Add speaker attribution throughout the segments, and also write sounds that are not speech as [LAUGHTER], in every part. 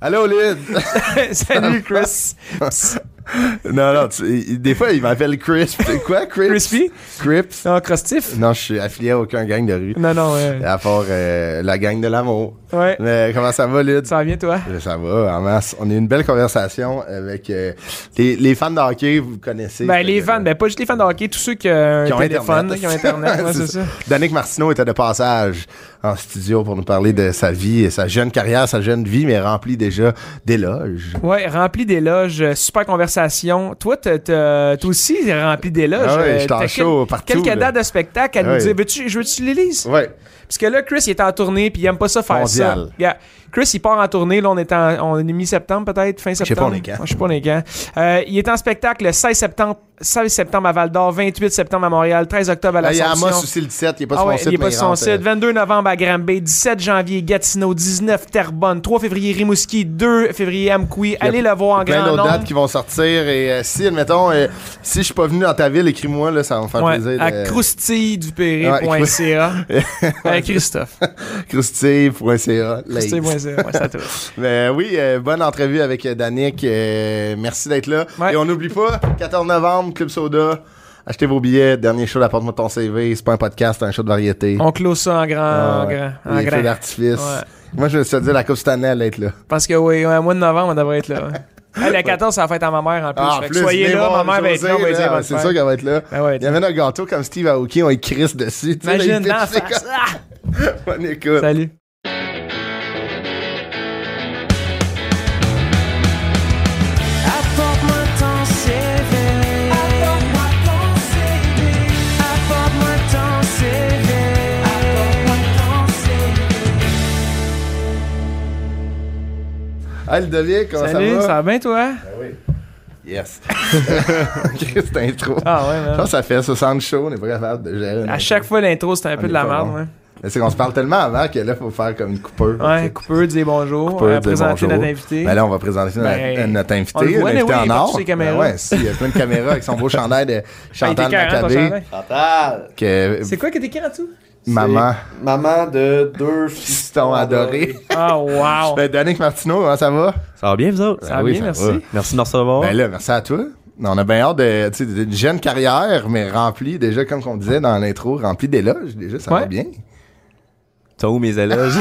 Speaker 1: Allô, Lyd! [LAUGHS] [LAUGHS]
Speaker 2: Salut, Chris.
Speaker 1: non, non, tu- des fois, il m'appelle Chris. Quoi, Chris?
Speaker 2: Crispy?
Speaker 1: Crips?
Speaker 2: Non, Crostif?
Speaker 1: Non, je suis affilié à aucun gang de rue.
Speaker 2: Non, non, ouais.
Speaker 1: À part euh, la gang de l'amour.
Speaker 2: Ouais.
Speaker 1: Mais comment ça va, Lyd?
Speaker 2: Ça va bien, toi?
Speaker 1: Ça va, en masse. On a eu une belle conversation avec euh, les, les fans de hockey, vous connaissez.
Speaker 2: Ben, les fans, ben, pas juste les fans de hockey, tous ceux qui ont un
Speaker 1: Qui ont
Speaker 2: téléphone,
Speaker 1: Internet.
Speaker 2: qui ont Internet, [LAUGHS] ouais, c'est ça.
Speaker 1: Danick Martineau était de passage en studio pour nous parler de sa vie et sa jeune carrière, sa jeune vie, mais remplie déjà d'éloges.
Speaker 2: Ouais, rempli d'éloges, euh, super conversation. Toi, t'as- aussi, rempli d'éloges.
Speaker 1: Ah ouais,
Speaker 2: Euh,
Speaker 1: j'étais en
Speaker 2: t'as
Speaker 1: show
Speaker 2: quel-
Speaker 1: partout,
Speaker 2: Quelques
Speaker 1: là.
Speaker 2: dates de spectacle à
Speaker 1: Ah
Speaker 2: nous
Speaker 1: ouais.
Speaker 2: dire? Veux-tu, je veux que tu les lises?
Speaker 1: Ouais.
Speaker 2: Parce que là, Chris, il est en tournée, puis il aime pas ça faire
Speaker 1: Mondial.
Speaker 2: ça. Yeah. Chris, il part en tournée. Là, on est, en, on est mi-septembre, peut-être, fin
Speaker 1: sais
Speaker 2: septembre.
Speaker 1: pas on est quand.
Speaker 2: Je sais pas on est quand. Euh, il est en spectacle le 16 septembre, 16 septembre à Val-d'Or, 28 septembre à Montréal, 13 octobre à
Speaker 1: Là, il y a. Amos aussi le 17, il est pas
Speaker 2: Ah
Speaker 1: sur
Speaker 2: ouais,
Speaker 1: mon site.
Speaker 2: il est pas sur son
Speaker 1: rentre,
Speaker 2: site.
Speaker 1: euh,
Speaker 2: 22 novembre à Granby, 17 janvier Gatineau, 19 Terrebonne, 3 février Rimouski, 2 février Amqui. Allez le voir en
Speaker 1: plein
Speaker 2: grand
Speaker 1: d'autres
Speaker 2: nombre.
Speaker 1: dates qui vont sortir et euh, si admettons euh, si je suis pas venu dans ta ville écris-moi là ça va me faire
Speaker 2: Ouais,
Speaker 1: plaisir
Speaker 2: à
Speaker 1: de...
Speaker 2: croustille-du-péré.ca. [LAUGHS] Christophe.
Speaker 1: croustille.ca [LAUGHS]
Speaker 2: Croustille.ca, ouais, ça touche.
Speaker 1: mais [LAUGHS] oui euh, bonne entrevue avec euh, Danick euh, merci d'être là
Speaker 2: Ouais.
Speaker 1: et on n'oublie pas 14 novembre Club Soda achetez vos billets dernier show d'apporte-moi ton CV c'est pas un podcast c'est un show de variété
Speaker 2: On close ça en grand.
Speaker 1: Ah
Speaker 2: en
Speaker 1: ouais.
Speaker 2: grand, en
Speaker 1: d'artifice
Speaker 2: Ouais.
Speaker 1: moi je me suis dit la coupe Stanley allait être là
Speaker 2: Parce que oui, un mois de novembre, on devrait être là. [LAUGHS] Hey, le 14, ça va fête à ma mère en plus.
Speaker 1: Ah,
Speaker 2: Fait
Speaker 1: plus,
Speaker 2: soyez là, ma mère va être là, on va
Speaker 1: là,
Speaker 2: dire bonne
Speaker 1: c'est sûr qu'elle va être là
Speaker 2: Ben ouais,
Speaker 1: il y avait un gâteau comme Steve Aoki on crisse dessus sais, là,
Speaker 2: Imagine,
Speaker 1: il
Speaker 2: la
Speaker 1: c'est comme-
Speaker 2: Ah!
Speaker 1: Bonne écoute
Speaker 2: Salut.
Speaker 1: Ludovic, comment
Speaker 2: Salut,
Speaker 1: ça va?
Speaker 2: ça va bien toi?
Speaker 1: Yes. [LAUGHS] Chris, cette intro.
Speaker 2: Ah ouais,
Speaker 1: Je
Speaker 2: man.
Speaker 1: pense que ça fait 60 shows, on n'est pas capable de gérer.
Speaker 2: À chaque fois, l'intro, c'était un
Speaker 1: On
Speaker 2: peu
Speaker 1: est
Speaker 2: de la merde, ouais.
Speaker 1: Mais c'est qu'on se parle tellement avant que là, il faut faire comme une coupure.
Speaker 2: Ouais, coupeur, dire bonjour,
Speaker 1: Coupeur,
Speaker 2: euh,
Speaker 1: dire
Speaker 2: présenter
Speaker 1: bonjour.
Speaker 2: notre invité.
Speaker 1: Ben là, on va présenter notre,
Speaker 2: Ben,
Speaker 1: notre invité,
Speaker 2: on
Speaker 1: l'invité
Speaker 2: oui,
Speaker 1: en or.
Speaker 2: ses caméras.
Speaker 1: Ben ouais, si, il y a plein de caméras avec son beau chandail de
Speaker 2: Ah, il
Speaker 1: Chantal
Speaker 2: était carré, ton
Speaker 1: Maccabé.
Speaker 3: Chantal!
Speaker 1: Que
Speaker 2: C'est quoi qui est écrit en dessous?
Speaker 1: Maman,
Speaker 3: Maman de deux [LAUGHS]
Speaker 1: fiston adoré.
Speaker 2: Ah, wow! [LAUGHS]
Speaker 1: Ben, Danick Martineau, comment ça va?
Speaker 4: Ça va bien, vous autres?
Speaker 2: Ça va
Speaker 1: oui,
Speaker 2: bien,
Speaker 1: ça
Speaker 2: merci.
Speaker 1: va.
Speaker 4: Merci de me recevoir.
Speaker 1: Ben là, merci à toi. On a bien hâte de, tu sais, d'une jeune carrière, mais remplie, déjà, comme on disait dans l'intro, remplie d'éloges. Déjà, ça va bien.
Speaker 4: T'as où mes éloges?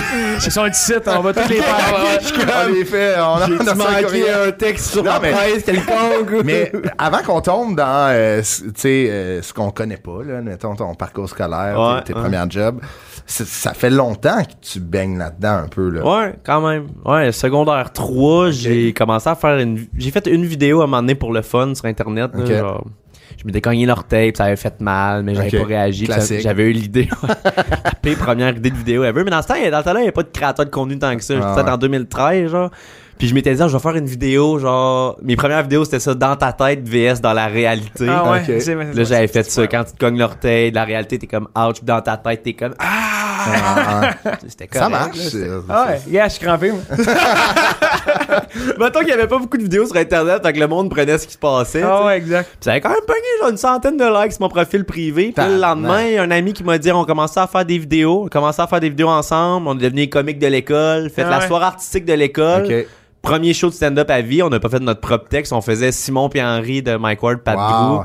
Speaker 2: Ils sont ici, on va tous les faire. [LAUGHS]
Speaker 1: on les fait, on a, on a fait un
Speaker 4: texte sur
Speaker 1: Non, mais-
Speaker 4: presse quelconque? [LAUGHS]
Speaker 1: Mais avant qu'on tombe dans euh, c- tu sais, euh, ce qu'on connaît pas, là, mettons ton parcours scolaire,
Speaker 4: Ouais,
Speaker 1: tes, tes
Speaker 4: ouais.
Speaker 1: premiers jobs, ça fait longtemps que tu baignes là-dedans un peu. Là.
Speaker 4: Ouais, quand même. Ouais, secondaire 3, j'ai commencé à faire une... J'ai fait une vidéo à un moment donné pour le fun sur Internet. là,
Speaker 1: Ok.
Speaker 4: genre, je m'étais cogné l'orteil, puis ça avait fait mal, mais j'avais pas réagi. J'avais eu l'idée. La première idée de vidéo ever. Mais dans ce temps, dans le temps-là, il n'y avait pas de créateur de contenu tant que ça.
Speaker 1: Ah
Speaker 4: C'était
Speaker 1: ouais.
Speaker 4: en 2013, genre. Puis je m'étais dit, ah, je vais faire une vidéo, genre... Mes premières vidéos, c'était ça, dans ta tête, VS dans la réalité.
Speaker 2: Ah ouais,
Speaker 1: Ok.
Speaker 2: c'est
Speaker 4: Là, j'avais fait ça. Quand tu te cognes l'orteil, la réalité, t'es comme ouch, dans ta tête, t'es comme ah!
Speaker 1: Ah, [LAUGHS]
Speaker 4: C'était
Speaker 1: ça
Speaker 4: correct,
Speaker 1: marche.
Speaker 4: là,
Speaker 1: c'est-
Speaker 4: c'était-
Speaker 2: Ah ouais, gars, je suis crampé, moi. [LAUGHS]
Speaker 4: Mettons qu'il y avait pas beaucoup de vidéos sur Internet, que le monde prenait ce qui se passait.
Speaker 2: Ah ouais, exact.
Speaker 4: Puis ça avait quand même pogné genre une centaine de likes sur mon profil privé. Puis le lendemain, il y a un ami qui m'a dit on commençait à faire des vidéos. On commençait à faire des vidéos ensemble. On est devenus comiques de l'école. Fait
Speaker 2: Ah
Speaker 4: la
Speaker 2: ouais.
Speaker 4: soirée artistique de l'école.
Speaker 1: Ok.
Speaker 4: Premier show de stand-up à vie. On n'a pas fait notre propre texte. On faisait Simon puis Henri de Mike Ward, Pat
Speaker 1: Wow.
Speaker 4: Grou.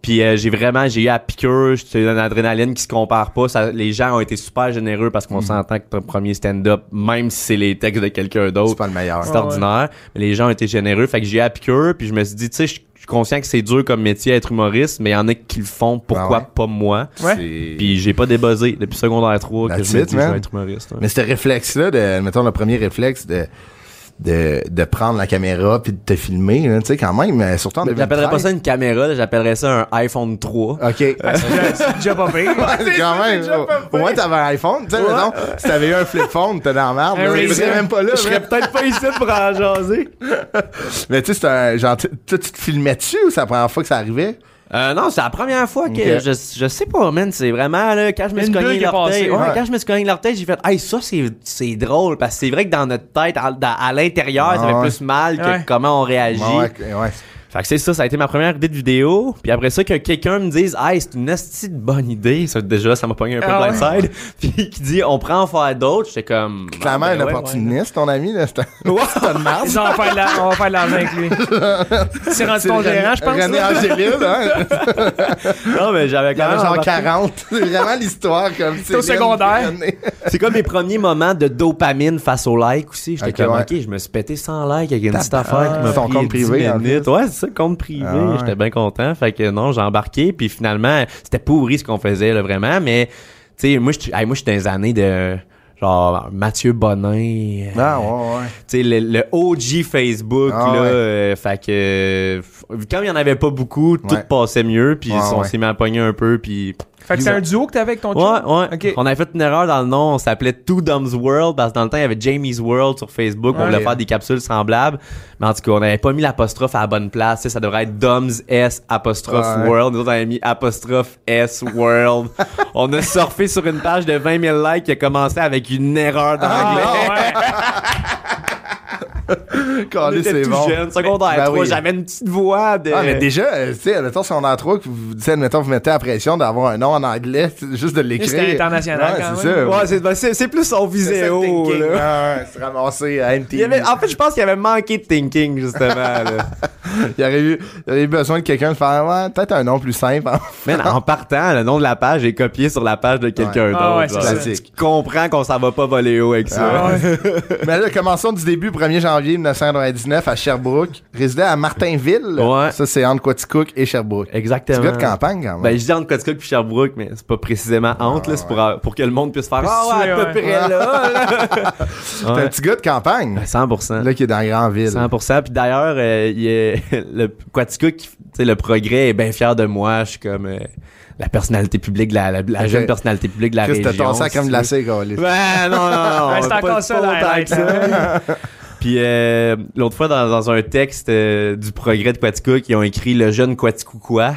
Speaker 4: Puis euh, j'ai vraiment, j'ai eu à piqûre, c'est une adrénaline qui se compare pas. Ça, les gens ont été super généreux parce
Speaker 1: Mm.
Speaker 4: qu'on s'entend que ton premier stand-up, même si c'est les textes de quelqu'un
Speaker 1: C'est
Speaker 4: d'autre,
Speaker 1: pas le meilleur.
Speaker 4: c'est ordinaire. Mais les gens ont été généreux. Fait que j'ai eu à piqûre, puis je me suis dit, tu sais, je suis conscient que c'est dur comme métier être humoriste, mais il y en a qui le font, pourquoi
Speaker 1: Ah ouais?
Speaker 4: pas moi?
Speaker 2: Ouais.
Speaker 1: C'est-
Speaker 4: Puis j'ai pas débuzzé depuis secondaire 3 que
Speaker 1: That's
Speaker 4: je me dis, je vais être humoriste. ouais.
Speaker 1: Mais ce réflexe-là, de, mettons le premier réflexe de de, de prendre la caméra puis de te filmer, là, tu sais, quand même, euh, surtout en
Speaker 4: J'appellerais pas
Speaker 1: 2013.
Speaker 4: ça une caméra, là, j'appellerais ça un iPhone 3.
Speaker 1: OK.
Speaker 2: C'est déjà pas pire. [LAUGHS]
Speaker 1: Ouais, quand même. Au, moins, t'avais un iPhone. Tu sais, mettons, si t'avais eu un flip phone, t'es dans la merde. Là. Je serais même pas là.
Speaker 4: Je serais
Speaker 1: mais-
Speaker 4: peut-être pas ici pour en jaser. [LAUGHS]
Speaker 1: Mais tu sais, c'est un, genre, tu te filmais dessus ou c'est la première fois que ça arrivait?
Speaker 4: Euh, non, c'est la première fois que je, je sais pas, man. C'est vraiment là, quand je me suis cogné l'orteil. Ouais,
Speaker 1: ouais.
Speaker 4: quand je me suis cogné l'orteil, j'ai fait, hey, ça c'est, c'est drôle parce que c'est vrai que dans notre tête, à, l'intérieur, ça
Speaker 1: Ah,
Speaker 4: fait
Speaker 1: ouais.
Speaker 4: plus mal que
Speaker 2: Ouais.
Speaker 4: comment on réagit. Fait que c'est ça, ça a été ma première idée de vidéo. Puis après ça, que quelqu'un me dise, hey, c'est une esti de bonne idée. Ça, déjà, ça m'a pogné un peu
Speaker 2: Ah ouais.
Speaker 4: blindside. [LAUGHS] Puis qui dit, on prend en faire d'autres. J'étais comme.
Speaker 1: Clairement,
Speaker 4: ah,
Speaker 1: un
Speaker 4: ben ouais,
Speaker 1: opportuniste, ton ami, là. C'était une merde.
Speaker 2: On va faire de l'argent avec lui. [LAUGHS] C'est rendu ton gérant, je pense.
Speaker 1: René
Speaker 2: là.
Speaker 1: Angélil, hein. [LAUGHS]
Speaker 4: Non, mais j'avais quand même.
Speaker 1: genre
Speaker 4: embarqué.
Speaker 1: 40. C'est vraiment l'histoire comme
Speaker 2: C'est au secondaire.
Speaker 4: C'est comme mes premiers moments de dopamine face au like aussi. J'étais comme, ok, je me suis pété sans like avec une petite affaire qui m'a pris
Speaker 1: compte
Speaker 4: 10
Speaker 1: privé, en
Speaker 4: minutes. Ouais, c'est ça, compte privé.
Speaker 1: Ah ouais.
Speaker 4: J'étais bien content. Fait que non, j'ai embarqué. Puis finalement, c'était pourri ce qu'on faisait, là, vraiment. Mais, tu sais, moi, je hey, moi, j'étais dans les années de genre Mathieu Bonin. euh,
Speaker 1: Ah, ouais, ouais.
Speaker 4: tu sais, le, le OG Facebook,
Speaker 1: Ah
Speaker 4: là,
Speaker 1: ouais.
Speaker 4: euh, fait que, comme il y en avait pas beaucoup, tout passait mieux, puis on s'est mis à pogner un peu, puis
Speaker 2: Fait que c'est un duo que t'avais avec ton
Speaker 4: Ouais,
Speaker 2: chum?
Speaker 4: ouais.
Speaker 2: Ok.
Speaker 4: On avait fait une erreur dans le nom. On s'appelait Two Dumbs World parce que dans le temps, il y avait Jamie's World sur Facebook. On
Speaker 2: Ouais.
Speaker 4: voulait faire des capsules semblables. Mais en tout cas, on n'avait pas mis l'apostrophe à la bonne place. Ça devrait être Dumbs S apostrophe
Speaker 1: Ouais.
Speaker 4: World. Nous autres, on avait mis apostrophe S World. [LAUGHS] on a surfé sur une page de 20 000 likes qui a commencé avec une erreur d'anglais.
Speaker 2: Ah, [LAUGHS] [LAUGHS] ouais.
Speaker 4: on
Speaker 1: c'est bon.
Speaker 4: jeunes. Secondaire
Speaker 1: Ben
Speaker 4: 3,
Speaker 1: oui.
Speaker 4: j'avais une petite voix de...
Speaker 1: Ah, mais déjà, euh, tu sais, admettons, en trois, que vous admettons, vous mettez la pression d'avoir un nom en anglais, juste de l'écrire.
Speaker 2: C'était international,
Speaker 1: Ouais,
Speaker 2: quand
Speaker 1: c'est
Speaker 2: même.
Speaker 1: ça.
Speaker 4: Ouais, c'est, ben, c'est, plus son
Speaker 1: ça, thinking.
Speaker 4: là.
Speaker 1: Ah, c'est ramassé à
Speaker 4: Il
Speaker 1: MTV.
Speaker 4: avait- en fait, je pense qu'il avait manqué de thinking, justement. là. [LAUGHS]
Speaker 1: Il y aurait eu, il aurait eu besoin de quelqu'un de faire, ouais, peut-être un nom plus simple. hein.
Speaker 4: Man, en partant, le nom de la page est copié sur la page de quelqu'un
Speaker 1: Ouais.
Speaker 4: d'autre.
Speaker 2: Ah ouais,
Speaker 4: genre.
Speaker 2: c'est
Speaker 1: Classique.
Speaker 4: Tu comprends qu'on s'en va pas voler haut avec ça.
Speaker 1: Ah ouais. [LAUGHS] Mais là, commençons du début, 1er janvier 1999, à Sherbrooke. Résidait à Martinville.
Speaker 4: Ouais.
Speaker 1: Ça, c'est entre Quaticook et Sherbrooke.
Speaker 4: Exactement.
Speaker 1: C'est gars de campagne, quand même.
Speaker 4: Ben, je dis entre Coticook puis Sherbrooke, mais c'est pas précisément entre, là, c'est pour, pour que le monde puisse faire Ah ouais, à peu
Speaker 2: Ouais.
Speaker 4: près là. [LAUGHS] là.
Speaker 1: c'est un
Speaker 4: Ouais.
Speaker 1: petit gars de campagne.
Speaker 4: Ben, 100%.
Speaker 1: Là, qui est dans la grande ville.
Speaker 4: 100%. Puis d'ailleurs, euh, il est- [LAUGHS] le Quaticook, tu sais, le progrès est bien fier de moi. Je suis comme euh, la personnalité publique, la, la, la
Speaker 1: Ok.
Speaker 4: jeune personnalité publique de la
Speaker 1: Chris, t'as
Speaker 4: région.
Speaker 1: ton sac comme glacé.
Speaker 4: Ben, non, non, non.
Speaker 2: Ouais, c'est encore ça, la
Speaker 4: ça. Puis euh, l'autre fois, dans, dans un texte euh, du progrès de Quaticook, ils ont écrit le jeune Quaticoucois.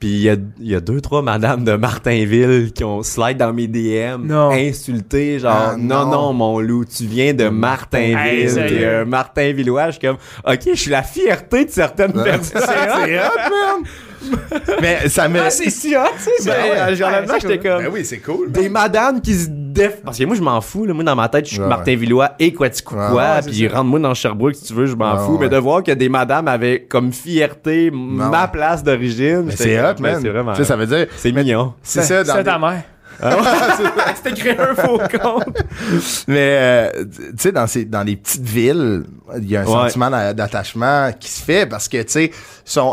Speaker 4: Puis il y a, y a deux, trois madames de Martinville qui ont slide dans mes DM,
Speaker 2: Non.
Speaker 4: insulté, genre
Speaker 1: Ah,
Speaker 4: non.
Speaker 1: non.
Speaker 4: non, mon loup, tu viens de
Speaker 2: Hey,
Speaker 4: Martinville,
Speaker 2: sérieux?
Speaker 4: t'es un Martinvillois. Je suis comme, ok, je suis la fierté de certaines personnes. [LAUGHS]
Speaker 1: c'est hot, man! [LAUGHS] Mais ça me...
Speaker 2: Ah, c'est si hot, tu sais.
Speaker 4: Ben, genre,
Speaker 2: Ouais,
Speaker 4: j'étais
Speaker 2: cool.
Speaker 4: comme,
Speaker 1: Ben oui, c'est cool.
Speaker 4: des madames qui se déf... Parce que moi, je m'en fous. Là. Moi, dans ma tête, je suis
Speaker 1: Ouais,
Speaker 4: Martin-Villois et Quaticook.
Speaker 1: Ouais, ouais,
Speaker 2: c'est
Speaker 4: puis
Speaker 2: ça.
Speaker 4: rentre-moi dans Sherbrooke si tu veux, je m'en
Speaker 1: Ouais,
Speaker 4: fous.
Speaker 1: ouais.
Speaker 4: Mais de voir que des madames avaient comme fierté ma
Speaker 1: ouais.
Speaker 4: place d'origine.
Speaker 1: C'est hot,
Speaker 4: ben,
Speaker 1: man.
Speaker 4: C'est vraiment.
Speaker 1: Tu sais, ça veut dire...
Speaker 4: C'est mignon.
Speaker 1: C'est ça, dans
Speaker 2: C'est ta mère. [LAUGHS] C'était créé un faux compte.
Speaker 1: Mais, euh, tu sais, dans, ces, dans les petites villes, il y a un
Speaker 4: Ouais.
Speaker 1: sentiment d'a- d'attachement qui se fait parce que, tu sais,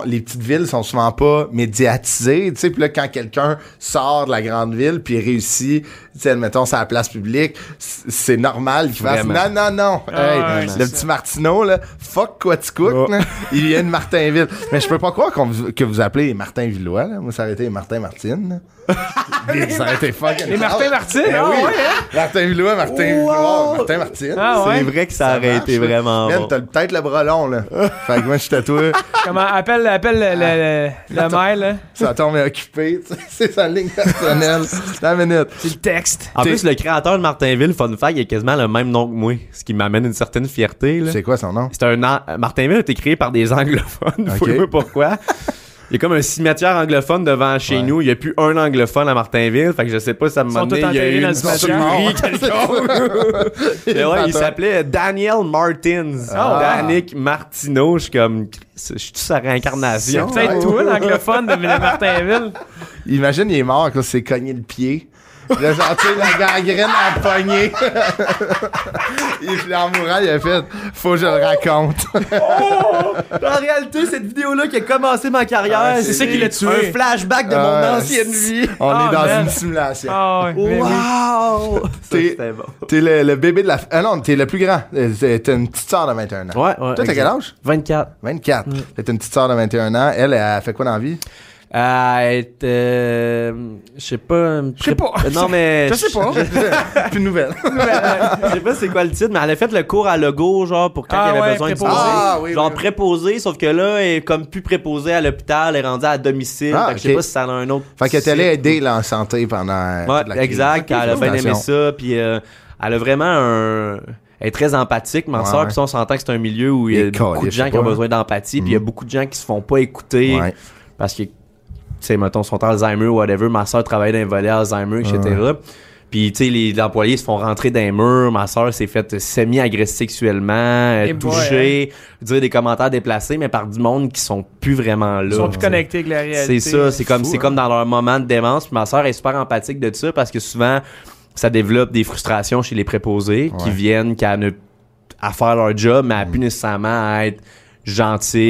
Speaker 1: les petites villes sont souvent pas médiatisées, tu sais, puis là, quand quelqu'un sort de la grande ville puis réussit, tu sais, admettons, c'est à la place publique, c'est normal qu'il fasse, non, non, non,
Speaker 2: Ah
Speaker 1: hey,
Speaker 2: ouais,
Speaker 1: le petit Martineau, là, fuck Quaticook, là, il vient de [LAUGHS] Martinville. Mais je peux pas croire que vous appelez Martin Villois, là. Moi, ça aurait été Martin Martine, [LAUGHS] ça aurait été fucking
Speaker 2: Les Martin Martin,
Speaker 1: Ben
Speaker 2: ah
Speaker 1: oui.
Speaker 2: hein?
Speaker 1: Martin Villois, Martin Martin Martine.
Speaker 2: Ah ouais?
Speaker 4: C'est vrai que ça, aurait
Speaker 1: marche,
Speaker 4: été
Speaker 1: là.
Speaker 4: vraiment
Speaker 1: Man,
Speaker 4: bon.
Speaker 1: t'as peut-être le bras long, là. [LAUGHS] fait que moi, je suis tatoué.
Speaker 2: Comment, appelle, appelle le, le, le, le mail, là.
Speaker 1: Ça tombe occupé. tu sais, [LAUGHS] C'est sa ligne personnelle. [LAUGHS] La minute.
Speaker 2: C'est le texte.
Speaker 4: En
Speaker 1: T'es-
Speaker 4: plus, le créateur de Martinville, fun fact, il a quasiment le même nom que moi. Ce qui m'amène une certaine fierté. Là.
Speaker 1: C'est quoi son nom?
Speaker 4: C'est un an- Martinville a été créé par des anglophones.
Speaker 1: Ok.
Speaker 4: Pourquoi. Il y a comme un cimetière anglophone devant chez
Speaker 1: Ouais.
Speaker 4: nous. Il y a plus un anglophone à Martinville. Fait que je sais pas si ça me donné. Il y a eu une [LAUGHS] [LAUGHS] Mais ouais, il s'appelait Daniel Martins.
Speaker 1: Ah.
Speaker 4: Danick Martineau. Je suis comme, je suis sa réincarnation?
Speaker 2: C'est peut-être toi, l'anglophone de, de Martinville?
Speaker 1: Imagine, il est mort quand c'est cogné le pied. Genre, tu sais, la gangrène a pogné. [LAUGHS] il, puis en mourant, il a fait Faut que je le raconte.
Speaker 4: En réalité, cette vidéo-là qui a commencé ma carrière,
Speaker 1: Ah,
Speaker 4: c'est ça qui l'a tué. Un flashback de mon
Speaker 1: Ah,
Speaker 4: ancienne vie.
Speaker 1: On
Speaker 2: Ah,
Speaker 1: est dans
Speaker 2: man.
Speaker 1: une simulation.
Speaker 2: Ah.
Speaker 4: Wow!
Speaker 1: T'es-
Speaker 4: c'était bon.
Speaker 1: T'es le, le bébé de la. Ah non, t'es le plus grand. Euh, t'es- T'as une petite soeur de 21 ans.
Speaker 4: Ouais, ouais.
Speaker 1: Toi, t'as quel âge?
Speaker 4: 24.
Speaker 1: 24. T'as une petite soeur de 21 ans. Elle, elle fait quoi dans la vie?
Speaker 4: Euh, être, euh, je sais pas. [LAUGHS]
Speaker 2: Je sais pas.
Speaker 4: Non, mais.
Speaker 2: Je sais [LAUGHS] pas.
Speaker 1: Plus de nouvelles. [LAUGHS]
Speaker 4: Je sais pas c'est quoi le titre, mais elle a fait le cours à logo, genre, pour quand
Speaker 2: Ah
Speaker 4: il y avait
Speaker 2: ouais,
Speaker 4: besoin de.
Speaker 1: Ah, oui,
Speaker 4: Genre
Speaker 1: oui, oui.
Speaker 4: préposé, sauf que là, elle est comme plus préposée à l'hôpital, elle est rendue à domicile.
Speaker 1: Ah,
Speaker 4: fait que je sais pas si ça a un autre.
Speaker 1: Fait que t'es allé
Speaker 4: site.
Speaker 1: aider là, en santé pendant. euh,
Speaker 4: Ouais,
Speaker 1: toute la crise.
Speaker 4: exact. Elle a bien aimé ça. Puis euh, elle a vraiment un. Elle est très empathique, ma
Speaker 1: Ouais,
Speaker 4: soeur. Puis ça, on s'entend que c'est un milieu où il y a beaucoup de gens qui ont besoin d'empathie. Puis il y a
Speaker 1: Mhm.
Speaker 4: beaucoup de gens qui se font pas écouter
Speaker 1: Ouais.
Speaker 4: parce que, tu sais, mettons, sont Alzheimer ou whatever. Ma soeur travaille dans un volet Alzheimer, etc. Puis, tu sais, les les employés se font rentrer dans les murs. Ma soeur s'est faite semi-agresser sexuellement, euh,
Speaker 2: Eh boy,
Speaker 4: toucher, dire des commentaires déplacés, mais par du monde qui sont plus vraiment là.
Speaker 2: Ils sont plus connectés avec la réalité.
Speaker 4: C'est ça, c'est comme c'est
Speaker 1: hein.
Speaker 4: comme dans leur moment de démence. Puis ma soeur est super empathique de ça parce que souvent ça développe des frustrations chez les préposés qui viennent qu'à ne à faire leur job, mais à plus nécessairement à être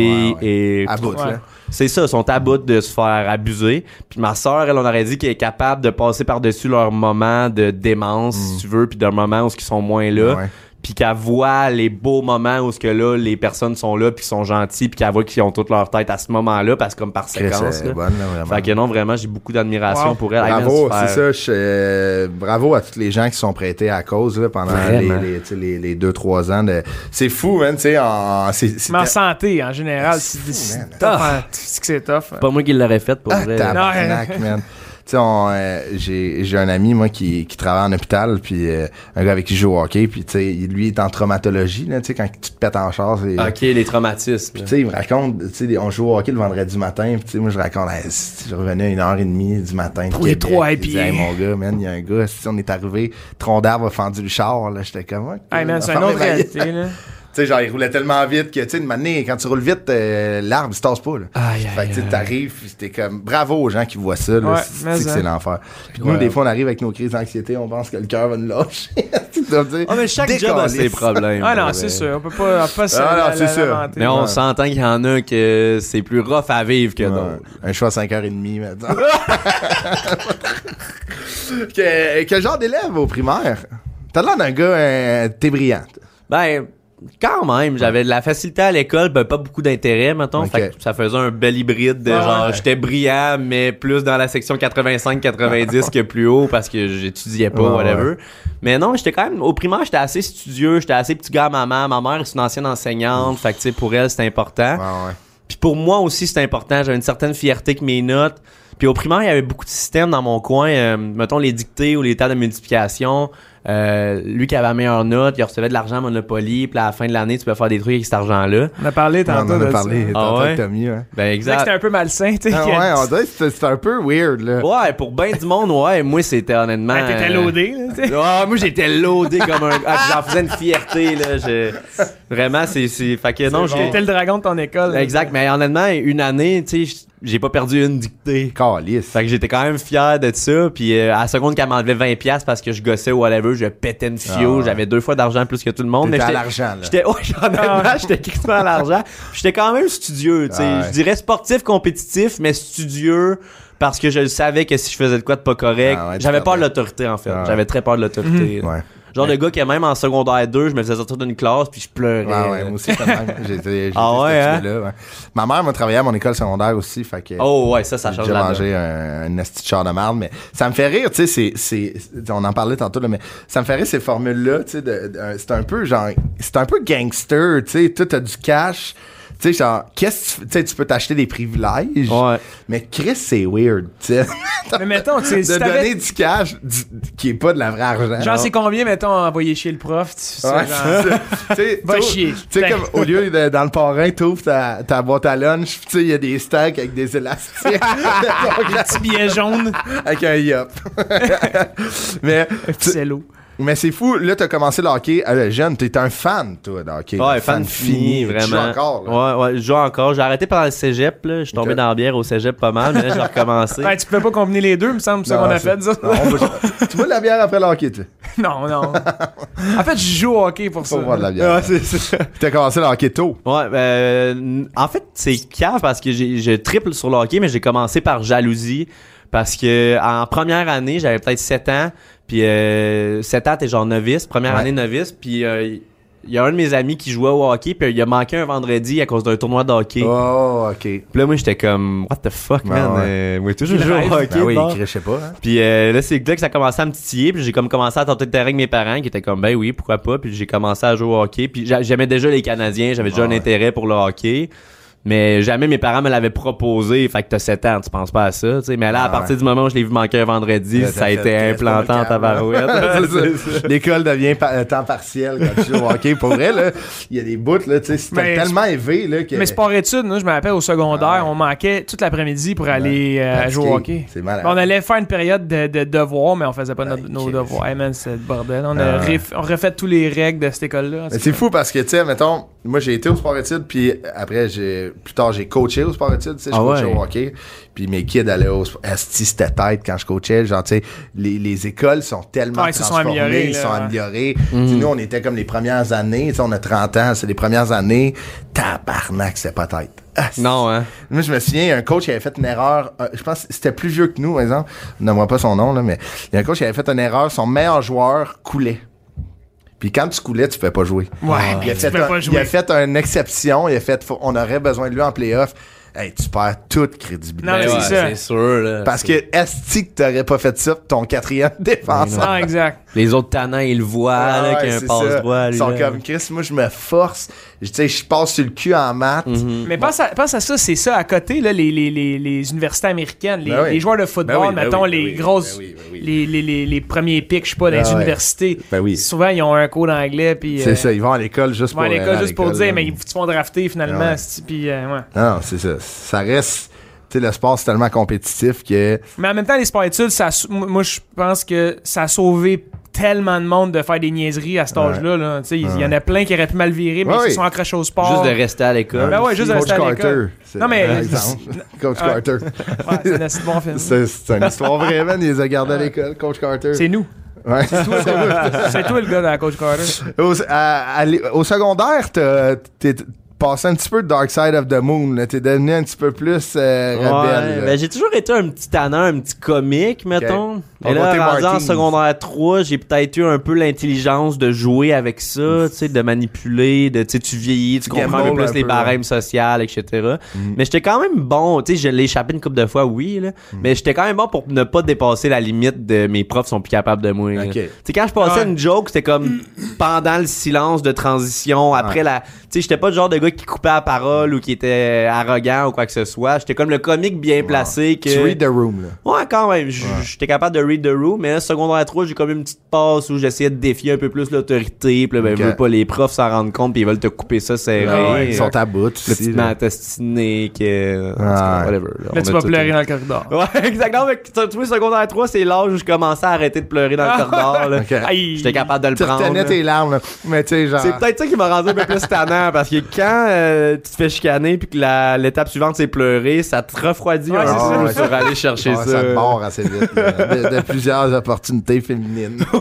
Speaker 1: Ouais, ouais.
Speaker 4: et
Speaker 1: À bout,
Speaker 2: Ouais.
Speaker 4: C'est ça, ils sont à bout de se faire abuser. Puis ma soeur, elle, on aurait dit qu'elle est capable de passer par-dessus leur moment de démence, si tu veux, puis d'un moment où ils sont moins là.
Speaker 1: Mm. Ouais.
Speaker 4: Puis qu'elle voit les beaux moments où ce que là, les personnes sont là, puis sont gentils, puis qu'elle voit qu'ils ont toute leur tête à ce moment-là, parce que comme par séquence. là.
Speaker 1: bonne, là, vraiment.
Speaker 4: Fait que non, vraiment, j'ai beaucoup d'admiration
Speaker 2: Wow.
Speaker 4: pour elle.
Speaker 1: Bravo, c'est ça. je- euh, bravo à tous les gens qui sont prêtés à cause là, pendant les,
Speaker 4: Vraiment.
Speaker 1: les, tu sais, les, les deux, trois ans. De... C'est fou, man. tu sais, En, c'est, c'est
Speaker 2: Mais en santé, en général,
Speaker 1: C'est
Speaker 2: tough. hein. C'est que c'est tough.
Speaker 4: Pas moi qui l'aurais fait pour
Speaker 1: Ah,
Speaker 4: vrai.
Speaker 1: tabarnak, [LAUGHS] man. Tu sais, on, euh, j'ai, j'ai un ami, moi, qui, qui travaille en hôpital, puis euh, un gars avec qui je joue au hockey, puis tu sais, lui, il est en traumatologie, là, tu sais, quand tu te pètes en char, c'est...
Speaker 4: Ok, les traumatismes.
Speaker 1: Tu sais, il me raconte, tu sais, on joue au hockey le vendredi matin, puis tu sais, moi, je raconte, Hey, si je revenais à une heure et demie du matin.
Speaker 2: Pour les trois
Speaker 1: puis. Hey, mon gars, man, il y a un gars, si on est arrivé, tronc d'arbre a fendu le char, là, j'étais comme, ouais.
Speaker 2: Hey man, c'est une autre réalité, là. [LAUGHS]
Speaker 1: Tu sais, genre, il roulait tellement vite que, tu sais, de manière, quand tu roules vite, euh, l'arbre, il se tasse pas, là.
Speaker 4: Aïe,
Speaker 1: Fait que tu sais, t'arrives, puis t'es comme, bravo aux gens qui voient ça, là.
Speaker 2: Ouais,
Speaker 1: c'est c'est que
Speaker 2: hein.
Speaker 1: c'est l'enfer. Puis nous, des fois, on arrive avec nos crises d'anxiété, on pense que le cœur va nous lâcher. [LAUGHS] tu dois dire,
Speaker 4: Ah, mais chaque job a ses problèmes.
Speaker 2: Ah non,
Speaker 4: ouais.
Speaker 2: c'est sûr. On peut pas, on peut pas se
Speaker 1: Ah non,
Speaker 2: la-
Speaker 1: c'est
Speaker 2: la-.
Speaker 4: Mais on s'entend qu'il y en a que c'est plus rough à vivre que
Speaker 1: Ouais.
Speaker 4: d'autres.
Speaker 1: Un choix à 5h30 maintenant. [LAUGHS] que, quel genre d'élève au primaire? T'as l'air d'un gars, euh, t'es brillante.
Speaker 4: Ben, quand même, j'avais de la facilité à l'école, ben pas beaucoup d'intérêt, mettons. Fait que ça faisait un bel hybride de
Speaker 2: Ouais.
Speaker 4: genre, j'étais brillant, mais plus dans la section 85-90 que plus haut parce que j'étudiais pas,
Speaker 1: Ouais,
Speaker 4: whatever.
Speaker 1: ouais.
Speaker 4: Mais non, j'étais quand même, au primaire, j'étais assez studieux, j'étais assez petit gars à maman. Ma mère, c'est une ancienne enseignante, fait que tu sais, pour elle, c'était important.
Speaker 1: Ouais, ouais.
Speaker 4: Puis pour moi aussi, c'était important. J'avais une certaine fierté que mes notes. Puis au primaire, il y avait beaucoup de systèmes dans mon coin. euh, mettons les dictées ou les tables de multiplication. Euh, lui qui avait la meilleure note, il recevait de l'argent à Monopoly. Puis à la fin de l'année, tu peux faire des trucs avec cet argent-là.
Speaker 2: On a parlé
Speaker 1: On
Speaker 2: tantôt
Speaker 1: en
Speaker 2: de
Speaker 1: a parlé,
Speaker 2: ça.
Speaker 4: Ah ouais?
Speaker 1: Tommy, ouais.
Speaker 4: Ben
Speaker 2: C'est vrai que
Speaker 4: exact.
Speaker 2: C'était un peu malsain, tu sais.
Speaker 1: Ah ouais, on dirait que c'était un peu weird, là.
Speaker 4: Ouais, pour ben du monde, ouais. Moi, c'était honnêtement.
Speaker 2: Ouais, T'étais
Speaker 4: euh,
Speaker 2: loadé, là, tu sais.
Speaker 4: Ah, moi j'étais loadé comme un. Ah, j'en faisais une fierté là. Je... Vraiment, c'est c'est. Fait que non, j'ai.
Speaker 2: T'étais le dragon de ton école.
Speaker 4: Exact, mais honnêtement, une année, tu sais, j'ai pas perdu une dictée.
Speaker 1: Calice.
Speaker 4: Fait que j'étais quand même fier de ça. Puis euh, à la seconde qu'elle m'enlevait 20$ piastres parce que je gossais ou whatever, je pétais une fio.
Speaker 1: Ah ouais.
Speaker 4: J'avais deux fois d'argent plus que tout le monde. Mais
Speaker 1: T'étais à
Speaker 4: j'étais.
Speaker 1: l'argent, là.
Speaker 4: J'étais, [LAUGHS] ouais, honnêtement, j'étais crissement à l'argent. J'étais quand même studieux, tu sais.
Speaker 1: Ah ouais.
Speaker 4: Je dirais sportif, compétitif, mais studieux parce que je savais que si je faisais de quoi de pas correct,
Speaker 1: Ah ouais,
Speaker 4: j'avais peur de l'autorité, en fait.
Speaker 1: Ah.
Speaker 4: J'avais très peur de l'autorité.
Speaker 1: Ouais.
Speaker 4: Genre de gars qui, même en secondaire 2, je me faisais sortir d'une classe puis je pleurais.
Speaker 1: Ouais, ouais, moi aussi. J'étais, [LAUGHS]
Speaker 4: Ah ouais,
Speaker 1: ce là ouais. Ma mère m'a travaillé à mon école secondaire aussi, fait que.
Speaker 4: Oh ouais, ça, ça
Speaker 1: J'ai
Speaker 4: change donne.
Speaker 1: mangé un, un esti de char de marde, mais ça me fait rire, tu sais, c'est, c'est, on en parlait tantôt, là, mais ça me fait rire ces formules-là, tu sais, c'est un peu genre, c'est un peu gangster, tu sais, toi t'as du cash, tu sais, genre, qu'est-ce que tu tu sais, tu peux t'acheter des privilèges,
Speaker 4: Ouais.
Speaker 1: mais Chris, c'est weird, tu sais, [LAUGHS]
Speaker 2: Mais mettons, tu sais,
Speaker 1: de
Speaker 2: si
Speaker 1: donner du cash du- qui est pas de la vraie argent.
Speaker 2: Genre, c'est combien, mettons, envoyer chier le prof? tu sais,
Speaker 1: Ouais,
Speaker 2: genre-
Speaker 1: c'est ça. Tu sais,
Speaker 2: Va
Speaker 1: t'ouvres-
Speaker 2: chier.
Speaker 1: Tu sais, comme au lieu de, dans le parrain, t'ouvres ta, ta boîte à lunch, tu sais, il y a des stacks avec des élastiques. [LAUGHS]
Speaker 2: Petit billet jaune,
Speaker 1: avec un yop. [LAUGHS] mais,
Speaker 2: un petit cello.
Speaker 1: Mais c'est fou, là, t'as commencé le hockey à la jeune. T'es un fan, toi, de hockey.
Speaker 4: Ouais,
Speaker 1: Un
Speaker 4: fan fini,
Speaker 1: Tu
Speaker 4: vraiment.
Speaker 1: joues encore, là.
Speaker 4: Ouais, ouais, je joue encore. J'ai arrêté pendant le cégep, là. Je suis tombé dans la bière au cégep pas mal, mais là, j'ai recommencé. [LAUGHS]
Speaker 2: Ouais, tu peux pas combiner les deux, me semble, c'est
Speaker 1: Non,
Speaker 2: qu'on a fait, ça.
Speaker 1: Non, on va- [LAUGHS] tu bois de la bière après le hockey, tu [LAUGHS]
Speaker 2: Non, non. en fait, je joue au hockey pour ça.
Speaker 1: Faut boire de la bière.
Speaker 4: Ouais, c'est ça.
Speaker 1: T'as commencé le hockey tôt.
Speaker 4: Ouais, ben, en fait, c'est cave parce que j'ai, je triple sur le hockey, mais j'ai commencé par jalousie. Parce que en première année, j'avais peut-être 7 ans. Puis euh, 7 ans, t'es genre novice. Première
Speaker 1: Ouais.
Speaker 4: année novice. Puis euh, il y a un de mes amis qui jouait au hockey. Puis il a manqué un vendredi à cause d'un tournoi de hockey.
Speaker 1: Oh, ok.
Speaker 4: Puis là, moi, j'étais comme, what the fuck,
Speaker 1: Ben
Speaker 4: man?
Speaker 1: ouais.
Speaker 4: Euh, moi, toujours joué au hockey.
Speaker 1: Ben oui, je sais pas. Hein.
Speaker 4: Puis euh, là, c'est là que ça a commencé à me titiller. Puis j'ai comme commencé à tenter de terrain avec mes parents qui étaient comme, ben oui, pourquoi pas. Puis j'ai commencé à jouer au hockey. Puis j'a- j'aimais déjà les Canadiens. J'avais déjà un intérêt pour le hockey. Mais jamais mes parents me l'avaient proposé. Fait que t'as 7 ans, tu penses pas à ça. tu sais. Mais là, à
Speaker 1: Ah
Speaker 4: partir du moment où je l'ai vu manquer un vendredi, ça a été implanté en tabarouette. [LAUGHS] [LAUGHS]
Speaker 1: L'école devient pa- euh, temps partiel quand tu joues au hockey. Pour vrai, là, il y a des bouts, là, tu sais, c'était tellement élevé, là, que.
Speaker 2: Mais sport-études, je me rappelle au secondaire,
Speaker 1: Ah ouais.
Speaker 2: on manquait toute l'après-midi pour aller euh, jouer au hockey.
Speaker 1: C'est malade.
Speaker 2: On allait faire une période de, de devoirs, mais on faisait pas notre-
Speaker 1: Ben,
Speaker 2: nos
Speaker 1: Chris.
Speaker 2: devoirs. Hey man, c'est le bordel. On a
Speaker 1: Ah ouais.
Speaker 2: ref- on refait tous les règles de cette école-là.
Speaker 1: C'est fou parce que, tu sais, mettons, moi j'ai été au sport études, puis après, j'ai plus tard, j'ai coaché au sport études, tu sais, je
Speaker 4: Ah
Speaker 1: coachais
Speaker 4: ouais.
Speaker 1: au hockey, puis mes kids allaient au sport. Esti, c'était tête quand je coachais. Genre, tu sais, les, les écoles sont tellement
Speaker 2: Ah, ils se sont
Speaker 1: transformées,
Speaker 2: améliorés,
Speaker 1: ils
Speaker 2: là,
Speaker 1: sont
Speaker 2: ouais.
Speaker 1: améliorés. Tu sais, Nous, on était comme les premières années, tu sais, on a 30 ans, c'est les premières années. Tabarnak, c'était pas tête. Asti.
Speaker 4: non, hein?
Speaker 1: Moi, je me souviens, il y a un coach qui avait fait une erreur. euh, je pense que c'était plus vieux que nous, par exemple. Je n'aimerais pas son nom, là, mais il y a un coach qui avait fait une erreur. Son meilleur joueur coulait. Puis quand tu coulais, tu pouvais pas jouer.
Speaker 2: Ouais,
Speaker 1: il, a
Speaker 2: tu
Speaker 1: fait un-
Speaker 2: pas
Speaker 1: il
Speaker 2: jouer.
Speaker 1: a fait une exception. Il a fait, on aurait besoin de lui en playoff. Hey, tu perds toute crédibilité.
Speaker 2: Non, mais c'est
Speaker 4: ouais,
Speaker 2: ça.
Speaker 4: c'est sûr, là.
Speaker 1: Parce que est-ce que t'aurais pas fait ça pour ton quatrième défenseur?
Speaker 2: Non, exact.
Speaker 4: Les autres tannants, ils le voient,
Speaker 1: Ah
Speaker 4: là,
Speaker 1: ouais,
Speaker 4: qu'il y a un passe-droit,
Speaker 1: Ils sont
Speaker 4: là.
Speaker 1: comme Chris, moi je me force. Je- Tu sais, je passe sur le cul en maths.
Speaker 4: Mhm.
Speaker 2: Mais pense, à, pense à ça, c'est ça à côté, là, les, les, les, les universités américaines, les,
Speaker 1: Ben oui.
Speaker 2: les joueurs de football,
Speaker 1: Ben oui, ben
Speaker 2: mettons,
Speaker 1: oui,
Speaker 2: les grosses,
Speaker 1: ben oui, ben oui.
Speaker 2: Les, les, les, les premiers pics, je sais pas, dans
Speaker 1: Ah
Speaker 2: les
Speaker 1: ouais.
Speaker 2: universités.
Speaker 1: Ben oui.
Speaker 2: Souvent, ils ont un cours d'anglais, puis.
Speaker 1: C'est
Speaker 2: euh,
Speaker 1: ça, ils vont à l'école juste
Speaker 2: Ils
Speaker 1: pour
Speaker 2: vont à l'école juste pour dire, mais ils se font drafter finalement,
Speaker 1: Ouais.
Speaker 2: c'est- puis euh, ouais.
Speaker 1: Non, c'est ça. Ça reste. Tu sais, le sport, c'est tellement compétitif que.
Speaker 2: Mais en même temps, les sports études, ça, moi, je pense que ça a sauvé tellement de monde de faire des niaiseries à cet âge-là. Là. Tu sais, Il y en a plein qui auraient pu mal virer, mais
Speaker 1: Ouais,
Speaker 2: ils se sont accrochés au sport.
Speaker 4: Juste de rester à l'école.
Speaker 2: Ben ouais, juste de
Speaker 1: Coach
Speaker 2: à
Speaker 1: Carter.
Speaker 2: l'école. Non, mais-. [LAUGHS] [LAUGHS]
Speaker 1: Coach. Carter.
Speaker 2: Ouais, c'est un assez bon film. [LAUGHS]
Speaker 1: C'est c'est une histoire vraie, man. Il les a gardés à l'école, Coach Carter.
Speaker 2: C'est nous.
Speaker 1: Ouais.
Speaker 2: C'est toi le gars de la coach Carter.
Speaker 1: au, à- à l'é- au secondaire, t'as- t'es passé un petit peu de Dark Side of the Moon. T'es devenu un petit peu plus euh,
Speaker 4: Ouais,
Speaker 1: rebelle.
Speaker 4: ben j'ai toujours été un petit tannant, un petit comique, mettons.
Speaker 1: On
Speaker 4: Et
Speaker 1: voter
Speaker 4: là, rendu en secondaire 3, j'ai peut-être eu un peu l'intelligence de jouer avec ça, tu sais, de manipuler, de, tu tu vieillis, tu comprends un peu plus
Speaker 1: un
Speaker 4: les
Speaker 1: peu,
Speaker 4: barèmes sociales, etc.
Speaker 1: Mhm.
Speaker 4: Mais j'étais quand même bon, tu sais, je l'ai échappé une couple de fois, oui, là.
Speaker 1: Mhm.
Speaker 4: Mais j'étais quand même bon pour ne pas dépasser la limite de mes profs sont plus capables de moi. Tu sais, quand je passais
Speaker 2: Ouais.
Speaker 4: une joke, c'était comme pendant le silence de transition, après
Speaker 1: Ouais.
Speaker 4: la. Tu sais, j'étais pas le genre de gars qui coupait la parole ou qui était arrogant ou quoi que ce soit. J'étais comme le comique bien placé que.
Speaker 1: Tu read the room, là.
Speaker 4: Ouais, quand même. J'étais capable de read the room, mais là, secondaire 3, j'ai comme une petite passe où j'essayais de défier un peu plus l'autorité. Puis là, ben,
Speaker 1: Ok.
Speaker 4: veux pas, les profs s'en rendent compte, puis ils veulent te couper ça serré.
Speaker 1: Ah ouais,
Speaker 4: Euh,
Speaker 1: Ils sont à bout
Speaker 4: le
Speaker 1: aussi.
Speaker 4: petit
Speaker 1: là.
Speaker 4: mantestiné que. en tout
Speaker 1: Ouais.
Speaker 4: cas, whatever. là.
Speaker 2: Tu vas pleurer dans le corridor. [LAUGHS]
Speaker 4: Ouais, exactement. Mais tu tu vois, secondaire 3, c'est l'âge où je commençais à arrêter de pleurer dans le [LAUGHS] corridor. J'étais capable de le
Speaker 1: Tu
Speaker 4: prendre.
Speaker 1: retenais
Speaker 4: là.
Speaker 1: tes larmes, là. Mais tu sais, genre.
Speaker 4: C'est peut-être ça qui m'a rendu un peu plus tannant parce que quand euh, tu te fais chicaner puis que la- l'étape suivante c'est pleurer, ça te refroidit
Speaker 2: Ouais,
Speaker 4: un peu
Speaker 1: Ouais,
Speaker 4: sur aller chercher
Speaker 1: Ouais,
Speaker 4: ça.
Speaker 1: ça te barre assez vite. là. de, de plusieurs opportunités féminines. [LAUGHS]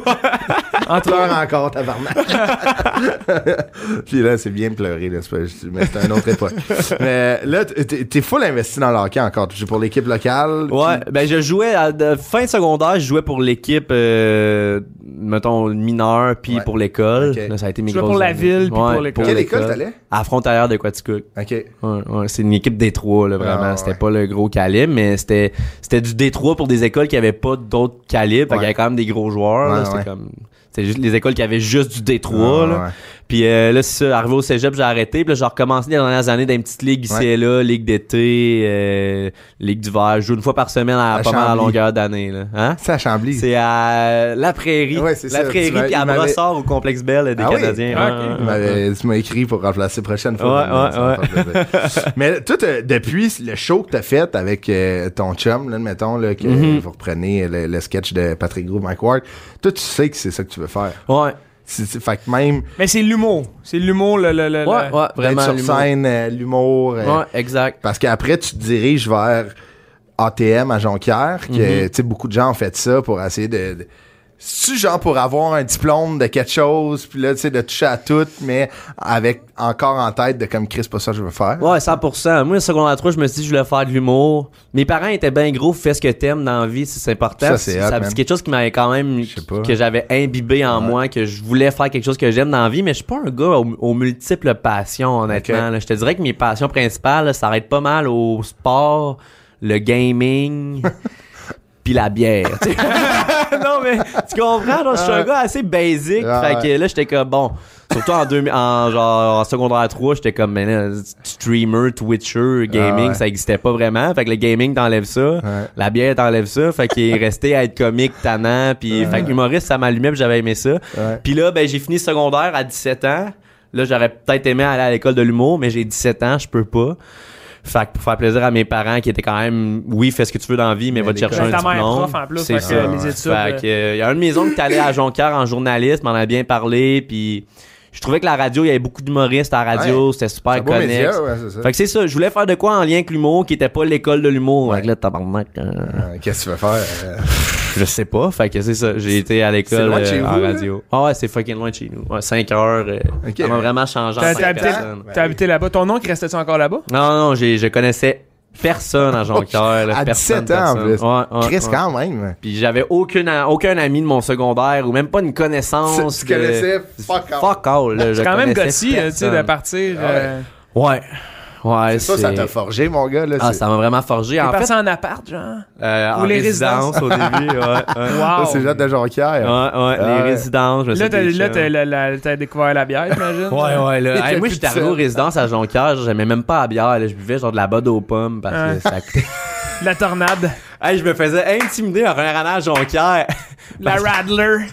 Speaker 2: Entre
Speaker 1: Pleure encore, tabarnak. [LAUGHS] Puis là, c'est bien de pleurer, là. pas- Mais c'est une autre époque. [LAUGHS] Mais là, t'es full investi dans le hockey encore. Tu joues pour l'équipe locale.
Speaker 4: Ouais, ben je jouais à de fin de secondaire, je jouais pour l'équipe euh, mettons mineure puis
Speaker 1: Ouais.
Speaker 4: pour l'école.
Speaker 1: Ok.
Speaker 4: Là, ça a été mes grosses
Speaker 2: pour la
Speaker 4: années.
Speaker 2: ville, puis
Speaker 4: Ouais,
Speaker 2: pour l'école.
Speaker 1: Quelle école t'allais?
Speaker 4: À Frontalière de Quaticook.
Speaker 1: OK.
Speaker 4: Ouais, ouais, c'est une équipe Détroit là vraiment,
Speaker 1: Ah, ouais.
Speaker 4: c'était pas le gros calibre mais c'était c'était du Détroit pour des écoles qui avaient pas d'autres calibres, fait qu'il y avait quand même des gros joueurs là, c'était
Speaker 1: ouais.
Speaker 4: comme c'était juste les écoles qui avaient juste du Détroit
Speaker 1: Ah,
Speaker 4: là.
Speaker 1: ouais.
Speaker 4: Puis euh, là, c'est ça, arrivé au cégep, j'ai arrêté. Puis là, j'ai recommencé les dernières années dans une petite ligue ici
Speaker 1: Ouais.
Speaker 4: et là, ligue d'été, euh, ligue d'hiver. Je joue une fois par semaine à,
Speaker 1: À
Speaker 4: pas mal à
Speaker 1: Chambly.
Speaker 4: longueur d'année. Là. Hein?
Speaker 1: C'est à Chambly.
Speaker 4: C'est à La Prairie,
Speaker 1: Ouais, c'est ça.
Speaker 4: La prairie
Speaker 1: Tu m'as-
Speaker 4: puis à
Speaker 1: m'avait-
Speaker 4: Brossard au complexe Bell des
Speaker 1: Ah oui?
Speaker 4: Canadiens.
Speaker 2: Ah,
Speaker 4: Ouais, ouais,
Speaker 1: m'avait- Tu m'as écrit pour remplacer prochaine fois.
Speaker 4: Ouais, ouais,
Speaker 1: Ça me fait plaisir. [LAUGHS] Mais toi, t'as- depuis le show que t'as fait avec euh, ton chum, là, mettons, là, que
Speaker 4: Mhm.
Speaker 1: vous reprenez le, le sketch de Patrick Gros, Mike Ward, toi, tu sais que c'est ça que tu veux faire.
Speaker 4: Ouais,
Speaker 1: C'est- c'est- fait que même
Speaker 2: Mais c'est l'humour. C'est l'humour, le. le, le-
Speaker 4: ouais,
Speaker 2: le-
Speaker 4: ouais, vraiment.
Speaker 1: sur
Speaker 4: l'humour.
Speaker 1: scène, euh, l'humour. euh,
Speaker 4: Ouais, exact.
Speaker 1: Parce qu'après, tu te diriges vers ATM à Jonquière, que,
Speaker 4: Mhm.
Speaker 1: tu sais, beaucoup de gens ont fait ça pour essayer de... de- C'est-tu genre pour avoir un diplôme de quelque chose, puis là, tu sais, de toucher à tout, mais avec encore en tête de comme Chris, c'est pas ça que je veux faire?
Speaker 4: Ouais, 100%. Moi, le secondaire 3, je me suis dit, je voulais faire de l'humour. Mes parents étaient bien gros, fais ce que t'aimes dans la vie, si c'est important.
Speaker 1: Ça, c'est man.
Speaker 4: c'est quelque chose qui m'avait quand même, que j'avais imbibé en
Speaker 1: Ouais.
Speaker 4: moi, que je voulais faire quelque chose que j'aime dans la vie, mais je suis pas un gars aux, aux multiples passions, honnêtement.
Speaker 1: Ok.
Speaker 4: là. Je te dirais que mes passions principales, là, ça arrête pas mal au sport, le gaming. [LAUGHS] Puis la bière. [LAUGHS] non, mais tu comprends? genre, je suis un gars assez basic. Fait que là, j'étais comme, bon, surtout en, deux, en, genre, en secondaire 3, j'étais comme, mais là, streamer, Twitcher, gaming,
Speaker 1: Ah ouais.
Speaker 4: ça existait pas vraiment. Fait que le gaming, t'enlèves ça.
Speaker 1: Ouais.
Speaker 4: La bière, t'enlèves ça. Fait qu'il est [LAUGHS] resté à être comique, tannant. Puis, fait que humoriste, ça m'allumait, puis j'avais aimé ça. Puis là, ben, j'ai fini secondaire à 17 ans. Là, j'aurais peut-être aimé aller à l'école de l'humour, mais j'ai 17 ans, je peux pas. Fait que pour faire plaisir à mes parents qui étaient quand même, oui, fais ce que tu veux dans la vie, mais
Speaker 1: Mais
Speaker 4: va te chercher un diplôme.
Speaker 2: en
Speaker 4: C'est
Speaker 2: fait que
Speaker 4: ça. euh, y a un de mes oncles qui allait à Jonquière en journaliste, m'en a bien parlé, puis je trouvais que la radio, il y avait beaucoup d'humoristes à la radio, c'était
Speaker 1: C'est
Speaker 4: super connexe.
Speaker 1: média, ouais, c'est ça.
Speaker 4: Fait que c'est ça, je voulais faire de quoi en lien avec l'humour qui était pas l'école de l'humour.
Speaker 1: Ouais.
Speaker 4: Fait que là, tabarnak, euh,
Speaker 1: Euh, Qu'est-ce que tu veux faire? euh?
Speaker 4: je sais pas. Fait que c'est ça, j'ai été à l'école
Speaker 1: loin de
Speaker 4: euh,
Speaker 1: chez
Speaker 4: en
Speaker 1: vous,
Speaker 4: radio. Ah ouais, c'est fucking loin de chez nous. Ouais, 5 heures. euh,
Speaker 1: Ok.
Speaker 4: Ça m'a vraiment changé en
Speaker 2: T'as habité, habité là-bas. Ton oncle restait-tu encore là-bas?
Speaker 4: Non, non, j'ai, je connaissais personne à Jonquière. là,
Speaker 1: À
Speaker 4: personne,
Speaker 1: 17 ans, en plus.
Speaker 4: Ouais, ouais,
Speaker 1: Chris,
Speaker 4: ouais.
Speaker 1: quand même.
Speaker 4: Puis j'avais aucun, a- aucun ami de mon secondaire ou même pas une connaissance.
Speaker 1: Tu
Speaker 4: de-
Speaker 1: connaissais fuck all.
Speaker 4: Fuck all.
Speaker 2: C'est quand même gothy, euh, tu sais, de partir.
Speaker 1: Ah ouais.
Speaker 4: Ouais. Ouais,
Speaker 1: Ça, ça t'a forgé, mon gars. Là,
Speaker 4: Ah,
Speaker 1: c'est-
Speaker 4: ça m'a vraiment forgé.
Speaker 2: T'es
Speaker 4: En fait,
Speaker 2: en appart, genre?
Speaker 4: euh,
Speaker 2: Ou
Speaker 4: en
Speaker 2: les
Speaker 4: résidence
Speaker 2: résidences?
Speaker 4: au début. Ouais, ouais. [LAUGHS]
Speaker 1: ça,
Speaker 2: Wow.
Speaker 1: c'est juste de Jonquière.
Speaker 4: Ouais, ouais, les résidences, je me
Speaker 2: Là, t'as, découvert la bière, j'imagine.
Speaker 4: Ouais, ouais, là. [LAUGHS] Hey, moi, j'étais arrivé aux résidences à Jonquière, j'aimais même pas la bière, là. Je buvais genre de la bode aux pommes parce que ça coûtait. [LAUGHS]
Speaker 2: La tornade.
Speaker 4: hey, je me faisais intimider en rentrant à Jonquière.
Speaker 2: La Radler.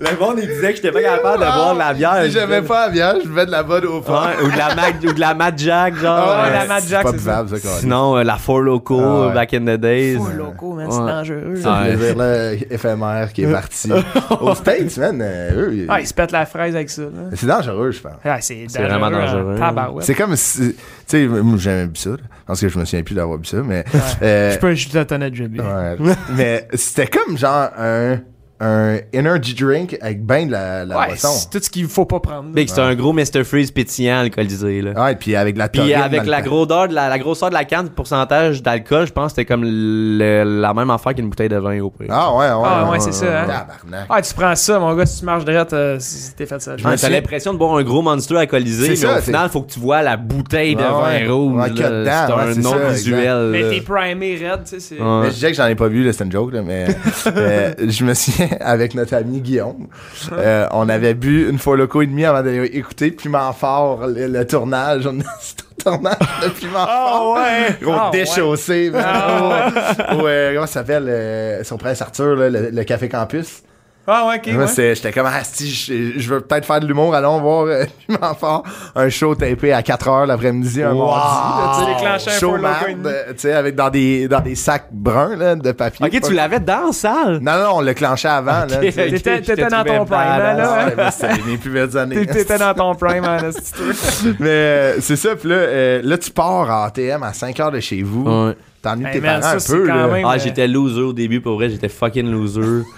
Speaker 4: Le monde, il disait que j'étais pas capable de boire de la bière.
Speaker 1: Si j'aimais pas la bière, je buvais de la bonne au fond.
Speaker 4: Ouais, ou de la [LAUGHS] Mac, ou de la Mad Jack, genre.
Speaker 2: Ah ouais, la Mad Jack, c'est ça,
Speaker 1: même.
Speaker 4: Sinon, euh, la Four Loco,
Speaker 1: Ah ouais.
Speaker 4: back in the days.
Speaker 2: Fou, loco, man, c'est dangereux.
Speaker 1: C'est
Speaker 4: Ouais.
Speaker 1: un plaisir là, éphémère qui est parti. [LAUGHS] Aux States, man, euh, eux, ils-
Speaker 2: Ah, il se pète la fraise avec ça. là.
Speaker 1: c'est dangereux, je pense.
Speaker 2: Ah, c'est
Speaker 4: C'est vraiment dangereux.
Speaker 1: C'est comme si, tu sais, moi, j'ai jamais bu ça, là, parce que je me souviens plus d'avoir bu ça, mais, euh,
Speaker 2: Je peux, je tout honnête, j'ai bu.
Speaker 1: ouais. mais c'était comme genre un, un energy drink avec ben de la, la
Speaker 2: Ouais,
Speaker 1: boisson.
Speaker 2: c'est tout ce qu'il faut pas prendre.
Speaker 4: Big, c'était un gros Mr. Freeze pétillant alcoolisé, là.
Speaker 1: Ouais, puis avec la
Speaker 4: Puis avec la, grosseur de la, la grosseur de la canne, le pourcentage d'alcool, je pense que c'était comme le- la même affaire qu'une bouteille de vin au prix.
Speaker 1: Ah ouais, ouais.
Speaker 2: Ah, ouais, c'est ça, hein. Ah, tu prends ça, mon gars, si tu marches direct, euh, si t'es fait ça.
Speaker 4: T'as l'impression de boire un gros monster alcoolisé,
Speaker 1: C'est
Speaker 4: mais
Speaker 1: ça,
Speaker 4: au
Speaker 1: c'est-
Speaker 4: final, faut que tu vois la bouteille de vin rouge. C'est
Speaker 1: ouais,
Speaker 4: un
Speaker 1: c'est ça,
Speaker 4: visuel.
Speaker 2: Mais t'es primé red, tu sais, c'est...
Speaker 1: Je disais que j'en ai pas vu, là, c'est une joke, là, mais [LAUGHS] euh, je me souviens [LAUGHS] avec notre ami Guillaume, euh, on avait bu une fois loco et demi avant d'aller écouter Piment Fort, le, le tournage. On [LAUGHS] tournage de Piment Fort.
Speaker 2: ouais!
Speaker 1: Gros
Speaker 2: Ah, ouais.
Speaker 1: déchaussé.
Speaker 2: Ah,
Speaker 1: Au, euh, comment ça s'appelle, euh, son Prince Arthur, là, le, le Café Campus?
Speaker 2: Ah, ouais, ok,
Speaker 1: Moi,
Speaker 2: ouais.
Speaker 1: c'est- j'étais comme, ah, si, je, je veux peut-être faire de l'humour, allons voir euh, [LAUGHS] Piment Fort, un show tapé à 4 heures l'après-midi, un
Speaker 4: Wow.
Speaker 1: mardi. là, tu Show euh, tu sais, avec dans des, dans des sacs bruns, là, de papier.
Speaker 4: Ok, tu l'avais dans la salle?
Speaker 1: Non, non, on l'a clenché avant, là.
Speaker 2: T'étais- dans ton prime, hein, là?
Speaker 1: Ouais, mais c'était mes plus belles années.
Speaker 2: T'étais- dans ton prime, hein, là, si tu veux. [LAUGHS]
Speaker 1: Mais euh, c'est ça, puis là, euh, là, tu pars en ATM à 5 heures de chez vous.
Speaker 4: Ouais.
Speaker 1: T'ennuies
Speaker 2: Hey,
Speaker 1: tes
Speaker 2: man,
Speaker 1: parents
Speaker 2: ça,
Speaker 1: un peu, là.
Speaker 2: même-
Speaker 4: Ah, j'étais loser au début, pour vrai, j'étais fucking loser. [LAUGHS]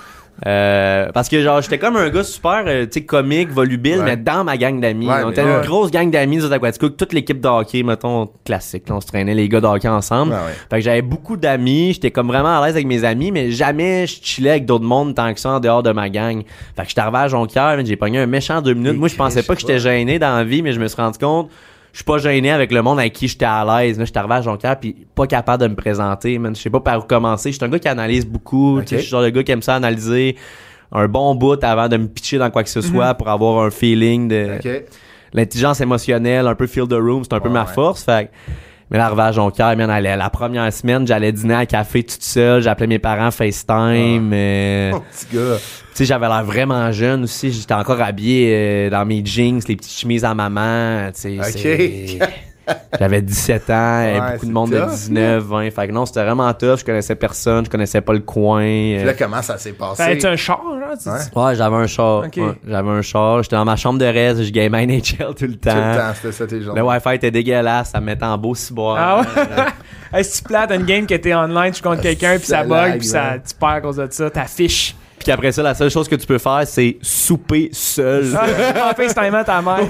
Speaker 4: Euh, parce que genre j'étais comme un gars super euh, tu sais comique volubile
Speaker 1: Ouais.
Speaker 4: mais dans ma gang d'amis
Speaker 1: Ouais,
Speaker 4: on était
Speaker 1: ouais.
Speaker 4: une grosse gang d'amis aux Aquaticook toute l'équipe de hockey mettons classique là, on se traînait les gars de hockey ensemble fait que j'avais beaucoup d'amis j'étais comme vraiment à l'aise avec mes amis mais jamais je chillais avec d'autres mondes tant que ça en dehors de ma gang fait que j'étais arrivé à Jonquière j'ai pogné un méchant deux minutes
Speaker 1: Et
Speaker 4: moi je pensais pas que j'étais gêné dans la vie mais je me suis rendu compte je suis pas gêné avec le monde avec qui j'étais à l'aise. Là, j'étais arrivé à Jonquière puis pas capable de me présenter, man. Je sais pas par où commencer. Je suis un gars qui analyse beaucoup.
Speaker 1: Ok.
Speaker 4: Tu sais, Je suis le genre de gars qui aime ça analyser un bon bout avant de me pitcher dans quoi que ce soit pour avoir un feeling de l'intelligence émotionnelle, un peu feel the room, c'est un peu ma
Speaker 1: ouais.
Speaker 4: force. Fait Mais là, arrivé à Jonquière, man, la première semaine, j'allais dîner à café toute seule, j'appelais mes parents FaceTime. euh,
Speaker 1: Oh, [LAUGHS] petit gars.
Speaker 4: tu sais, j'avais l'air vraiment jeune aussi. J'étais encore habillé euh, dans mes jeans, les petites chemises à maman. Tu sais,
Speaker 1: Ok. [LAUGHS]
Speaker 4: J'avais 17 ans, et beaucoup de monde
Speaker 1: tough,
Speaker 4: de 19, 20. Fait que non, c'était vraiment tough. Je connaissais personne, je connaissais pas le coin.
Speaker 1: Puis
Speaker 4: euh.
Speaker 1: là, comment ça s'est passé?
Speaker 2: T'avais-tu un char, là? tu-
Speaker 1: Ouais.
Speaker 4: Ouais, j'avais un char. Ouais, j'avais un char. J'étais dans ma chambre de reste, je gamais NHL tout le
Speaker 1: Tout le
Speaker 4: temps.
Speaker 1: temps, c'était ça tes journées.
Speaker 4: Le Wi-Fi était dégueulasse, ça me mettait en beau ciboire.
Speaker 2: Ah ouais? [LAUGHS] hey, si tu plates une game que t'es online, tu contre quelqu'un, puis ça bug, puis ça, tu perds à cause de ça, t'affiches.
Speaker 4: Puis après ça, la seule chose que tu peux faire, c'est souper seul. [LAUGHS]
Speaker 2: en FaceTime à ta mère.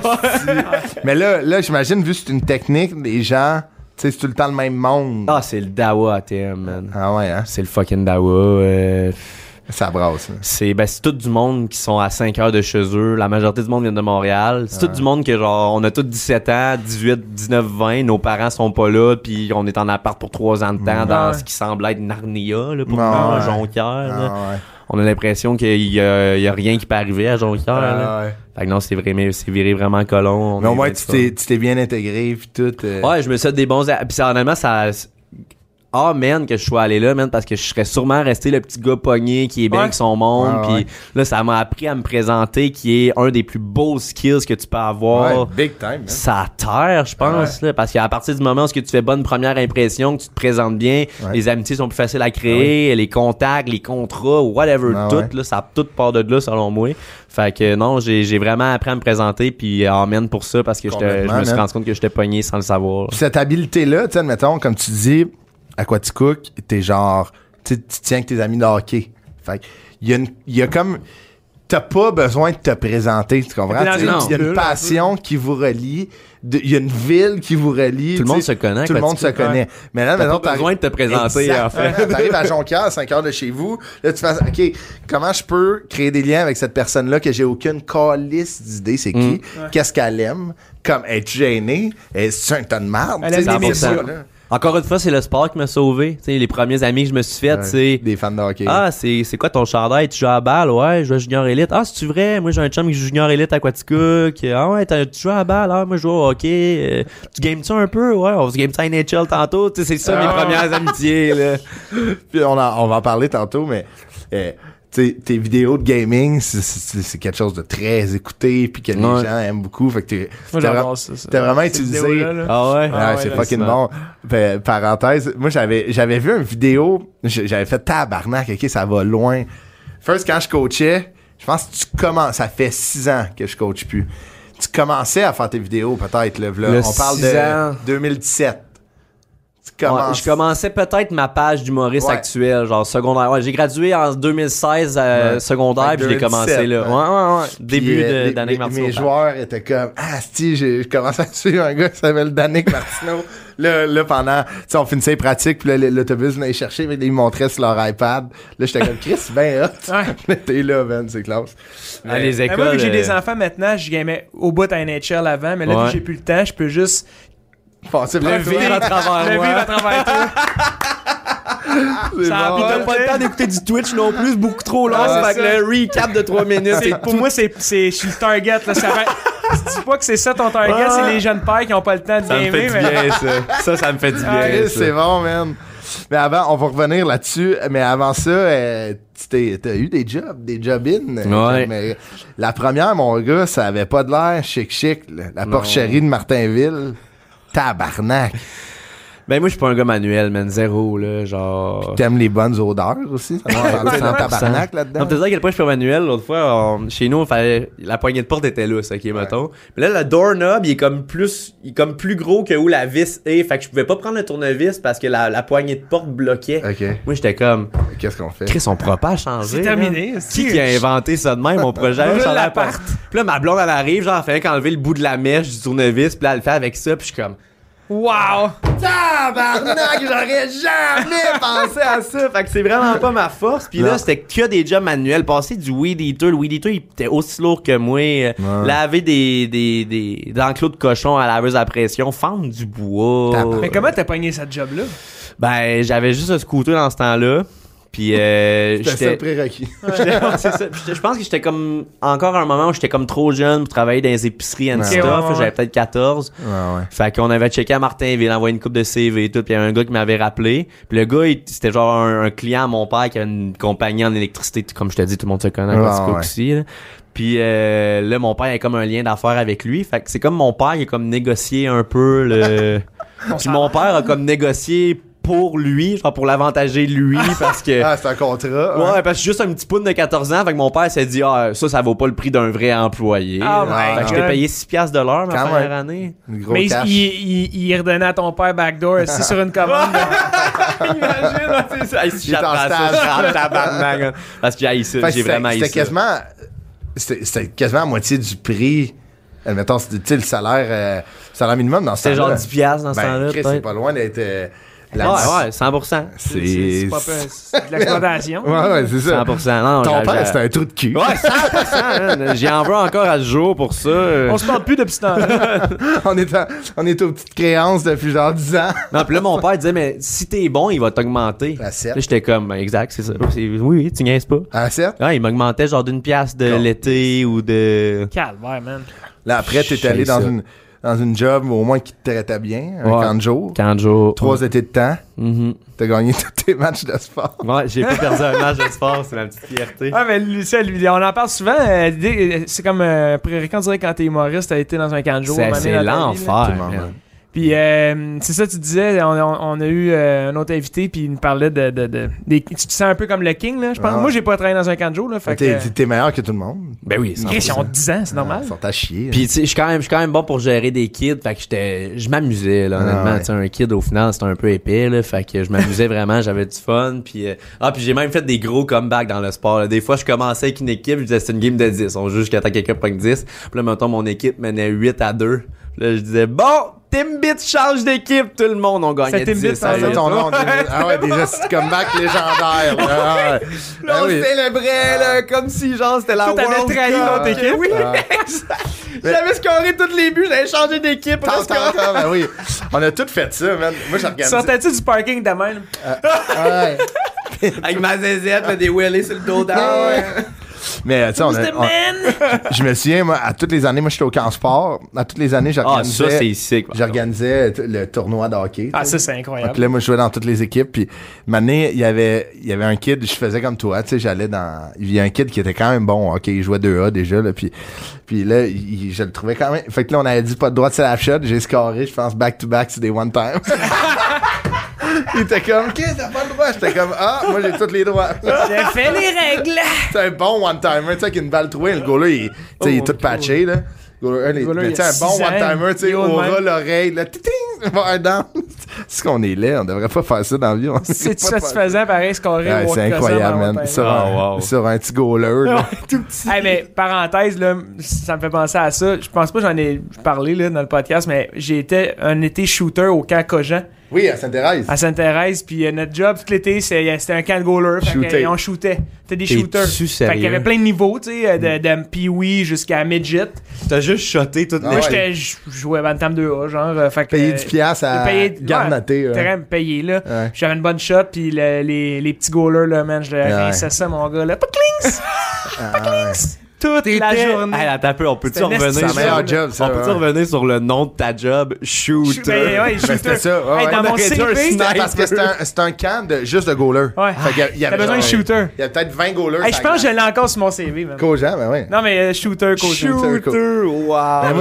Speaker 1: Mais là, là j'imagine, vu que c'est une technique, les gens, tu sais, c'est tout le temps le même monde.
Speaker 4: Ah, c'est le Dawa ATM, man.
Speaker 1: Ah ouais, hein?
Speaker 4: C'est le fucking Dawa. euh,
Speaker 1: Ça brasse. hein.
Speaker 4: c'est ben, c'est tout du monde qui sont à 5 heures de chez eux. La majorité du monde vient de Montréal. C'est tout du monde que genre on a tous 17 ans, 18, 19, 20, nos parents sont pas là puis on est en appart pour 3 ans de temps dans ce qui semble être Narnia là pour
Speaker 1: Ouais, ouais.
Speaker 4: Jonquière. là.
Speaker 1: Ah ouais.
Speaker 4: On a l'impression qu'il y a, il y a rien qui peut arriver à Jonquière.
Speaker 1: Ah ouais.
Speaker 4: Fait que non, c'est vraiment c'est viré vraiment colon. On
Speaker 1: Mais au moins, tu t'es, tu t'es bien intégré, puis tout. euh,
Speaker 4: Ouais, je me suis fait des bons. Puis ça, honnêtement, ça. Ah, man, que je sois allé là, man, parce que je serais sûrement resté le petit gars pogné qui est bien
Speaker 2: Ouais.
Speaker 4: avec son monde. Puis
Speaker 1: ouais.
Speaker 4: là, ça m'a appris à me présenter, qui est un des plus beaux skills que tu peux avoir.
Speaker 1: ouais, big time.
Speaker 4: Ça terre, je pense, là, parce qu'à partir du moment où ce que tu fais bonne première impression, que tu te présentes bien,
Speaker 1: Ouais.
Speaker 4: les amitiés sont plus faciles à créer, les contacts, les contrats, whatever,
Speaker 1: Ah
Speaker 4: tout,
Speaker 1: ouais.
Speaker 4: là, ça tout part de là, selon moi. Fait que non, j'ai j'ai vraiment appris à me présenter, puis amen pour ça, parce que je me suis rendu compte que j'étais pogné sans le savoir.
Speaker 1: Cette habileté-là, tu sais, admettons, comme tu dis, à quoi tu cook, t'es genre, tu tiens avec tes amis de hockey. Fait que, il y a une, il y a comme, t'as pas besoin de te présenter, tu comprends? Il y a une
Speaker 2: bulle,
Speaker 1: passion qui vous relie, il y a une ville qui vous relie.
Speaker 4: Tout le monde se connaît.
Speaker 1: Tout le monde se connaît. Mais là,
Speaker 4: T'as
Speaker 1: maintenant,
Speaker 4: pas besoin de te présenter, en fait.
Speaker 1: T'arrives à Jonquière, à 5 heures de chez vous. Là, tu fais, OK, comment je peux créer des liens avec cette personne-là que j'ai aucune calice d'idée, c'est
Speaker 4: Mm.
Speaker 1: qui? Qu'est-ce qu'elle aime? Comme, être gênée? Est-ce un ton de marde?
Speaker 2: Elle aime les médias.
Speaker 4: Encore une fois, c'est le sport qui m'a sauvé. Tu sais, les premiers amis que je me suis fait,
Speaker 1: Ouais,
Speaker 4: c'est
Speaker 1: Des fans de hockey.
Speaker 4: Ah, c'est c'est quoi ton chandail? Tu joues à la balle? Ouais, je joue à Junior Elite. Ah, c'est-tu vrai? Moi, j'ai un chum qui joue Junior Elite à Quaticook. Ah ouais, t'as- tu joues à la balle? Ah, moi, je joue au hockey. Euh, tu games-tu un peu? Ouais, on se game ça NHL tantôt? C'est ça mes
Speaker 1: Ah.
Speaker 4: premières amitiés, là. [LAUGHS]
Speaker 1: Puis on, en- on va en parler tantôt, mais euh, tes vidéos de gaming, c'est- quelque chose de très écouté, puis que les
Speaker 4: Ouais.
Speaker 1: gens aiment beaucoup. Fait que t'es- vra- vraiment utilisé.
Speaker 2: là.
Speaker 4: Ah ouais?
Speaker 1: Ouais,
Speaker 2: Ah ouais,
Speaker 1: c'est fucking bon. Pa- parenthèse, moi j'avais j'avais vu une vidéo, j'avais fait tabarnak, ok, ça va loin. First, quand je coachais, je pense que tu commences, ça fait six ans que je coach plus. Tu commençais à faire tes vidéos peut-être, là, là. On parle de
Speaker 4: ans.
Speaker 1: 2017.
Speaker 4: Ouais, je commençais peut-être ma page d'humoriste
Speaker 1: Ouais.
Speaker 4: actuelle, genre secondaire. Ouais, j'ai gradué en 2016 euh,
Speaker 1: Ouais.
Speaker 4: secondaire, puis j'ai commencé
Speaker 1: 2017,
Speaker 4: là.
Speaker 1: ouais.
Speaker 4: Ouais, ouais, Début
Speaker 1: euh,
Speaker 4: de- Martineau.
Speaker 1: Mes joueurs étaient comme Ah, si, j'ai- je commençais à suivre un gars qui s'appelle Danick Martineau. [LAUGHS] là, là, pendant, tu sais, on finissait les pratiques, puis là, l'autobus venait chercher, mais ils me montraient sur leur iPad. Là, j'étais comme Chris, ben hot. [LAUGHS] T'es là, Ben, c'est classe.
Speaker 4: À les
Speaker 2: Mais
Speaker 4: écoles.
Speaker 2: moi, vu que j'ai des
Speaker 4: euh,
Speaker 2: enfants maintenant, je gamais au bout à NHL avant, mais là, j'ai plus le temps, je peux juste
Speaker 1: Passez
Speaker 2: le vivre
Speaker 1: toi.
Speaker 2: à travers
Speaker 4: le
Speaker 2: moi.
Speaker 4: vivre à
Speaker 2: travers toi. [LAUGHS] Ça
Speaker 1: bon.
Speaker 4: T'as pas le temps d'écouter du Twitch non plus, c'est beaucoup trop long.
Speaker 2: Ah,
Speaker 4: fait le recap de 3 minutes,
Speaker 2: pour moi, c'est, c'est, je suis le target. Là, ça va- [LAUGHS] Dis pas que c'est ça ton target,
Speaker 4: Ouais.
Speaker 2: c'est les jeunes pères qui ont pas le temps de
Speaker 4: Ça me fait
Speaker 2: gamer.
Speaker 4: du
Speaker 2: mais-
Speaker 4: bien, ça. Ça, ça me fait du
Speaker 2: Ah,
Speaker 4: bien.
Speaker 1: C'est bon, man. Mais avant, on va revenir là-dessus. Mais avant ça, euh, tu t'es- t'as eu des jobs, des job-in.
Speaker 4: Ouais.
Speaker 1: Mais la première, mon gars, ça avait pas de l'air chic-chic. La
Speaker 4: Non.
Speaker 1: porcherie de Martinville. Tabarnak.
Speaker 4: Ben, moi, je suis pas un gars manuel, man. Zéro, là. Genre.
Speaker 1: T'aimes les bonnes odeurs aussi? Ça du tabarnak là-dedans.
Speaker 4: Non, dit à quel point je suis pas manuel. L'autre fois, on- chez nous, on fallait, la poignée de porte était lousse, ok, mettons. Mais là, le doorknob, il est comme plus, il est comme plus gros que où la vis est. Fait que je pouvais pas prendre le tournevis parce que la, la poignée de porte bloquait.
Speaker 1: OK.
Speaker 4: Moi, j'étais comme,
Speaker 1: Qu'est-ce qu'on fait?
Speaker 4: Chris, on pourra pas changer.
Speaker 2: C'est terminé.
Speaker 4: Qui qui a inventé ça de même, mon projet? À
Speaker 2: l'appart.
Speaker 4: part. Puis là, ma blonde, elle arrive, genre, elle fait qu'enlever le bout de la mèche du tournevis, puis là, elle le fait avec ça, puis je suis comme,
Speaker 2: Wow!
Speaker 1: Tabarnak, j'aurais jamais [LAUGHS] pensé à ça.
Speaker 4: Fait que c'est vraiment pas ma force. Puis
Speaker 1: Non.
Speaker 4: là, c'était que des jobs manuels. Passer du weed eater. Le weed eater, il était aussi lourd que moi. Euh,
Speaker 1: Ouais.
Speaker 4: Laver des, des, des, des enclos de cochon à laveuse à pression. Fendre du bois.
Speaker 2: Mais comment t'as pogné cette job-là?
Speaker 4: Ben, j'avais juste un scooter dans ce temps-là. Puis euh, [LAUGHS] j'étais
Speaker 1: prérequis. [LAUGHS]
Speaker 4: Je pense que j'étais comme encore à un moment où j'étais comme trop jeune pour travailler dans les épiceries and
Speaker 1: Ouais.
Speaker 4: stuff.
Speaker 2: Ouais, ouais, ouais.
Speaker 4: J'avais peut-être 14.
Speaker 1: Ouais, ouais.
Speaker 4: Fait qu'on avait checké à Martinville, envoyé une coupe de CV et tout, puis il y avait un gars qui m'avait rappelé. Puis le gars, il- c'était genre un, un client à mon père qui a une compagnie en électricité, comme je te dis, tout le monde se connaît aussi. là. Puis euh, là, mon père a comme un lien d'affaires avec lui. Fait que c'est comme mon père, il a comme négocié un peu le... [LAUGHS] puis mon père a comme négocié pour lui, genre pour l'avantager lui, [LAUGHS] parce que...
Speaker 1: Ah, c'est un contrat.
Speaker 4: Ouais,
Speaker 1: hein.
Speaker 4: parce que juste un petit poune de 14 ans, fait que mon père s'est dit, ah, ça, ça vaut pas le prix d'un vrai employé.
Speaker 2: Oh
Speaker 4: fait
Speaker 2: my
Speaker 4: que j'étais
Speaker 2: God.
Speaker 4: payé 6 piastres de l'heure ma
Speaker 1: Quand
Speaker 4: première
Speaker 1: même.
Speaker 4: année.
Speaker 1: Une gros
Speaker 2: Mais il,
Speaker 1: cash.
Speaker 2: il, il, il redonnait à ton père backdoor assis sur une commande. [LAUGHS] [LAUGHS]
Speaker 4: Imagine, c'est ça. Hey, si
Speaker 1: Il est en
Speaker 4: j'apprends ça,
Speaker 1: stage.
Speaker 4: je rentre tabarnak, hein. Parce que j'ai haï ça,
Speaker 1: Fait que
Speaker 4: j'ai
Speaker 1: c'était-
Speaker 4: vraiment haï
Speaker 1: C'était
Speaker 4: ça.
Speaker 1: quasiment. C'était c'était quasiment à moitié du prix. Admettons, c'était, tu sais, le salaire, euh, salaire minimum dans ce
Speaker 4: C'était genre
Speaker 1: temps-là.
Speaker 4: 10 piastres dans ce
Speaker 1: Ben,
Speaker 4: temps-là,
Speaker 1: Chris, c'est
Speaker 4: peut-être.
Speaker 1: pas loin d'être. euh, la
Speaker 4: Ouais, ouais, 100%.
Speaker 2: C'est pas peu- c'est de l'exploitation. [LAUGHS]
Speaker 1: Ouais, ouais, c'est ça.
Speaker 4: 100%. Non,
Speaker 1: Ton père, c'était un trou de cul.
Speaker 4: Ouais, 100%. man. J'y en veux encore à ce jour pour ça.
Speaker 2: On se parle plus depuis ce temps-là.
Speaker 1: on, est en- on est aux petites créances depuis genre 10 ans.
Speaker 4: Non, puis là, mon père disait, mais si t'es bon, il va t'augmenter. Là, j'étais comme, ben, exact, c'est ça. Oui, oui, tu niaises pas.
Speaker 1: À 7.
Speaker 4: Ouais, il m'augmentait genre d'une pièce de l'été ou de.
Speaker 2: Calvaire, man.
Speaker 1: Là, après, t'es allé dans
Speaker 4: ça.
Speaker 1: une, dans une job au moins qui te traitait bien, un
Speaker 4: Ouais.
Speaker 1: camp de jour.
Speaker 4: 40 jours.
Speaker 1: Trois étés de temps.
Speaker 4: Mhm.
Speaker 1: T'as gagné [LAUGHS] tous tes matchs de sport.
Speaker 4: Ouais, j'ai pas perdu un match de [LAUGHS] sport, c'est ma petite fierté.
Speaker 2: Ah, mais lui, ça, lui, on en parle souvent. euh, l'idée, c'est comme euh, prérequis, on dirait quand t'es humoriste, t'as été dans un camp de jour.
Speaker 4: C'est l'enfer.
Speaker 2: Puis euh, c'est ça, tu disais, on, on- on a eu euh, un autre invité, puis il nous parlait de. de, de- des- tu te sens un peu comme le king, là, je pense.
Speaker 1: Ah.
Speaker 2: Moi, j'ai pas travaillé dans un camp de jour, là. Fait que.
Speaker 1: T'es, t'es meilleur que tout le monde.
Speaker 4: Ben oui,
Speaker 2: Chris, ils ont 10 ans, c'est normal.
Speaker 1: Ils sont à chier.
Speaker 4: Puis tu sais, je suis quand même, je suis quand même bon pour gérer des kids, fait que j'étais, je m'amusais là,
Speaker 1: Ah,
Speaker 4: honnêtement.
Speaker 1: ouais.
Speaker 4: Tu sais, un kid au final, c'était un peu épais là, fait que je m'amusais [LAUGHS] vraiment, j'avais du fun. Puis euh, ah, puis j'ai même fait des gros comebacks dans le sport. là. Des fois, je commençais avec une équipe, je disais c'est une game de 10, on joue jusqu'à temps que quelqu'un prenne 10. Puis là, mettons mon équipe menait 8 à 2. Puis là, je disais bon, Timbit change d'équipe, tout le monde on gagnait
Speaker 2: C'était
Speaker 4: 10
Speaker 2: Timbit, ça,
Speaker 1: Ah,
Speaker 2: c'est
Speaker 1: c'est
Speaker 4: 8.
Speaker 1: ton nom. Ah ouais, des gestes de comeback légendaires. là. Ah ouais.
Speaker 4: Là,
Speaker 1: Ah
Speaker 4: on
Speaker 1: oui.
Speaker 4: célébrait là, comme si genre c'était la World
Speaker 2: trahi
Speaker 4: Cup.
Speaker 2: l'autre équipe.
Speaker 4: Oui,
Speaker 1: Ah.
Speaker 4: exact. J'avais scoré tous les buts, j'avais changé d'équipe.
Speaker 1: Tant, tant, tant, ben oui. On a tout fait ça, man. Moi, j'ai regardé.
Speaker 2: Sortais-tu du parking de même?
Speaker 1: Ouais. [LAUGHS]
Speaker 4: Avec ma zézette, là, des wheelies sur le dos d'art.
Speaker 1: Mais, tu sais, on a. [LAUGHS] Je me souviens, moi, à toutes les années, moi, j'étais au camp sport. À toutes les années,
Speaker 4: Ah,
Speaker 1: j'organisais.
Speaker 4: ça, c'est sick. par contre.
Speaker 1: J'organisais le tournoi de hockey.
Speaker 2: Ah, ça, c'est incroyable.
Speaker 1: que là, moi, je jouais dans toutes les équipes. Puis, année, il y avait, il y avait un kid, je faisais comme toi, tu sais, j'allais dans, il y a un kid qui était quand même bon, ok, il jouait 2A déjà, là, puis, puis là, il- je le trouvais quand même, fait que là, on avait dit pas de droit de slap shot, j'ai scoré, je pense, back to back, c'est des one time. [LAUGHS] il était comme, ok, t'as pas le droit, j'étais comme, ah, moi, j'ai tous les droits.
Speaker 2: J'ai fait les règles! [LAUGHS]
Speaker 1: c'est un bon one timer, tu sais, avec une balle trouée, le gars-là, il, il est tout patché, là. Il sais,
Speaker 2: a
Speaker 1: un bon one-timer, tu sais, aura
Speaker 2: même.
Speaker 1: l'oreille, là, titing, [LAUGHS] va down. C'est qu'on est laid, on devrait pas faire ça dans la vie. [LAUGHS]
Speaker 2: C'est satisfaisant, pareil, scorer
Speaker 1: Ouais,
Speaker 2: au
Speaker 1: c'est incroyable, man.
Speaker 2: one
Speaker 1: Sur, un,
Speaker 4: Oh, wow.
Speaker 1: sur un petit goaler, là.
Speaker 2: Hey, mais parenthèse, là, ça me fait penser à ça. Je pense pas que j'en ai parlé là, dans le podcast, mais j'ai été un été shooter au camp Cogent
Speaker 1: Oui, à Sainte-Thérèse.
Speaker 2: à Sainte-Thérèse. Puis euh, notre job tout l'été, c'est- c'était un camp de goaler. Fait que,
Speaker 1: Shooter.
Speaker 2: euh, on shootait. C'était des shooters. Fait qu'il y avait plein de niveaux, tu sais, euh, de, de pee-wee jusqu'à midget.
Speaker 4: T'as juste shoté toutes
Speaker 1: Ah
Speaker 2: Moi,
Speaker 1: ouais.
Speaker 2: j'étais, je jouais Bantam 2A, genre. euh, fait que,
Speaker 1: Payer
Speaker 2: euh,
Speaker 1: 10 piastres à
Speaker 2: payer-
Speaker 1: garnoter.
Speaker 2: ouais,
Speaker 1: ouais.
Speaker 2: Terrain payé, là.
Speaker 1: Ouais.
Speaker 2: J'avais une bonne shot, puis le- les, les petits goalers, là, man, je le
Speaker 1: Ouais.
Speaker 2: rinçais ça, mon gars, là. Paclings! [LAUGHS]
Speaker 1: Ah.
Speaker 2: Toute la journée.
Speaker 4: Hey, attends un peu, on peut-tu revenir sur...
Speaker 1: meilleur job, ça.
Speaker 4: On
Speaker 1: ouais.
Speaker 4: revenir sur le nom de ta job? Shooter?
Speaker 2: Ben, ouais,
Speaker 1: Ben,
Speaker 2: shooter.
Speaker 1: c'était ça. ouais,
Speaker 2: Hey, dans
Speaker 4: On
Speaker 2: mon CV,
Speaker 1: parce que c'est un, c'est un camp de, juste de goalers.
Speaker 2: Ouais.
Speaker 1: Fait qu'il y a- il y
Speaker 2: T'as
Speaker 1: avait
Speaker 2: besoin de shooter.
Speaker 1: Il y a peut-être 20 goalers.
Speaker 2: Hey, je pense que je l'ai encore sur mon CV, man.
Speaker 1: Cogent, ben ouais.
Speaker 2: Non, mais euh, shooter, coach.
Speaker 1: Shooter.
Speaker 4: Wow.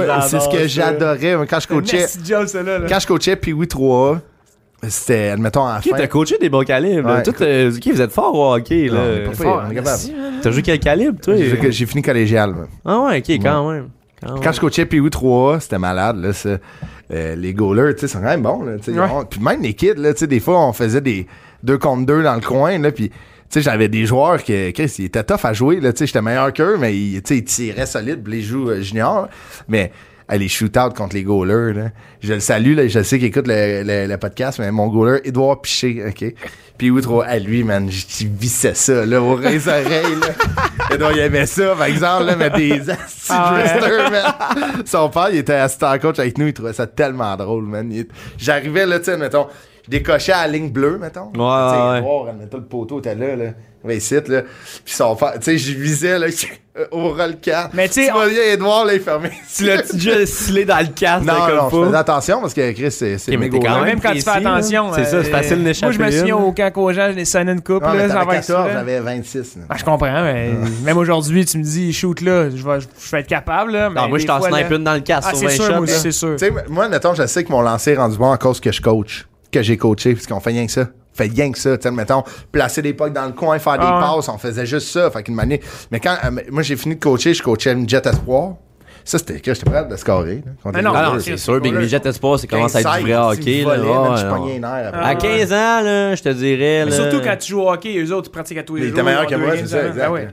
Speaker 1: Ben, c'est ce que j'adorais quand je
Speaker 2: C'est un
Speaker 1: coachais. Quand je coachais puis oui 3 c'était, admettons, en fin.
Speaker 4: t'as coaché des bons calibres.
Speaker 1: Ouais.
Speaker 4: Toi, t'as- vous êtes fort au hockey,
Speaker 1: Non, on est
Speaker 4: là.
Speaker 1: pas pire, on est capable.
Speaker 4: T'as joué quel calibre, toi?
Speaker 1: J'ai j'ai fini collégial. moi.
Speaker 4: Ah ouais, ok, quand même. Quand
Speaker 1: je coachais PU 3 c'était malade, là, ça. Euh, les goalers, tu sais, sont quand même bons, là, tu sais.
Speaker 2: Ouais.
Speaker 1: on- Puis même les kids, là, tu sais, des fois, on faisait des deux contre deux dans le coin, là, puis, tu sais, j'avais des joueurs qui, Chris, ils étaient tough à jouer, là, tu sais, j'étais meilleur qu'eux, mais ils, tu sais, ils tiraient solide, puis les jouent euh, juniors, mais Ah, les shootouts contre les goalers, là. Je le salue, là, je sais qu'il écoute le, le, le podcast, mais mon goaler, Edouard Piché, OK? Puis Outro, à lui, man, j- il vissait ça, là, au les [LAUGHS] oreilles, là. Edouard, il aimait ça, par exemple, là, mais des
Speaker 2: Ah ouais.
Speaker 1: man. Son père, il était assistant coach avec nous, il trouvait ça tellement drôle, man. Il- J'arrivais, là, tu sais, mettons, je décochais à la ligne bleue, mettons. Tu sais,
Speaker 4: ouais.
Speaker 1: Edouard, admettons, le poteau était là, là. Ouais, ici, là. Puis son père, tu sais, je visais, là, [LAUGHS] au roll 4.
Speaker 2: Mais tu sais,
Speaker 1: tu
Speaker 2: on-
Speaker 1: Edouard, là, il fermait.
Speaker 4: Tu l'as-tu déjà scellé dans le casque?
Speaker 1: Non,
Speaker 4: comme
Speaker 1: non, faisais attention parce que Chris, c'est c'est
Speaker 4: Ok, mais
Speaker 1: méga
Speaker 4: t'es quand même
Speaker 2: quand tu fais
Speaker 4: là.
Speaker 2: attention.
Speaker 4: C'est ça,
Speaker 2: euh,
Speaker 4: c'est facile d'échapper
Speaker 2: Moi, je me souviens
Speaker 4: une.
Speaker 2: au camp aux gens, je l'ai sonné une
Speaker 1: Ouais, mais
Speaker 2: là, être
Speaker 1: 14,
Speaker 2: souvent.
Speaker 1: j'avais 26. là.
Speaker 2: Ah, je comprends, mais même aujourd'hui, tu me dis, shoot là, je vais, je vais être capable, là.
Speaker 4: Non,
Speaker 2: mais
Speaker 4: moi,
Speaker 2: des
Speaker 4: je t'en snipe
Speaker 2: là-
Speaker 4: une dans le casque
Speaker 2: Ah,
Speaker 4: sur
Speaker 2: c'est
Speaker 4: 20
Speaker 2: sûr, moi
Speaker 4: shots.
Speaker 2: aussi,
Speaker 4: là.
Speaker 2: c'est sûr.
Speaker 1: Tu sais, moi, mettons, je sais que mon lancer est rendu bon à cause que je coach, que j'ai coaché, parce qu'on fait rien que ça. Fait rien que ça, tu sais, mettons, placer des pucks dans le coin, faire des
Speaker 2: Ah ouais.
Speaker 1: passes, on faisait juste ça. Fait qu'une manière. Mais quand, euh, moi, j'ai fini de coacher, je coachais une Jet Espoir. Ça, c'était que j'étais prêt de scorer. là,
Speaker 2: Mais non,
Speaker 4: non, c'est sûr, Big Midget Espoir, c'est commence à être du vrai
Speaker 1: 15,
Speaker 4: hockey.
Speaker 1: ils
Speaker 4: Là.
Speaker 2: Ah,
Speaker 4: À 15 ans, là, je te dirais.
Speaker 2: Mais
Speaker 4: là-
Speaker 2: surtout quand tu joues au hockey, eux autres, ils pratiquent à tous les jours.
Speaker 1: était meilleur que
Speaker 2: ils ont
Speaker 1: moi, c'est ça,
Speaker 2: games,
Speaker 1: exact.
Speaker 2: ah ouais.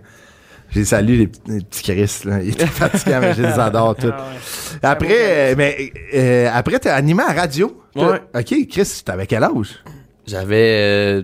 Speaker 1: J'ai salué les, les petits Chris, là. Ils étaient fatigants, mais je les adore tous.
Speaker 2: Ah ouais.
Speaker 1: Après, euh, mais, euh, après, t'es animé à radio?
Speaker 4: Ouais.
Speaker 1: OK, Chris, t'avais quel âge?
Speaker 4: J'avais euh,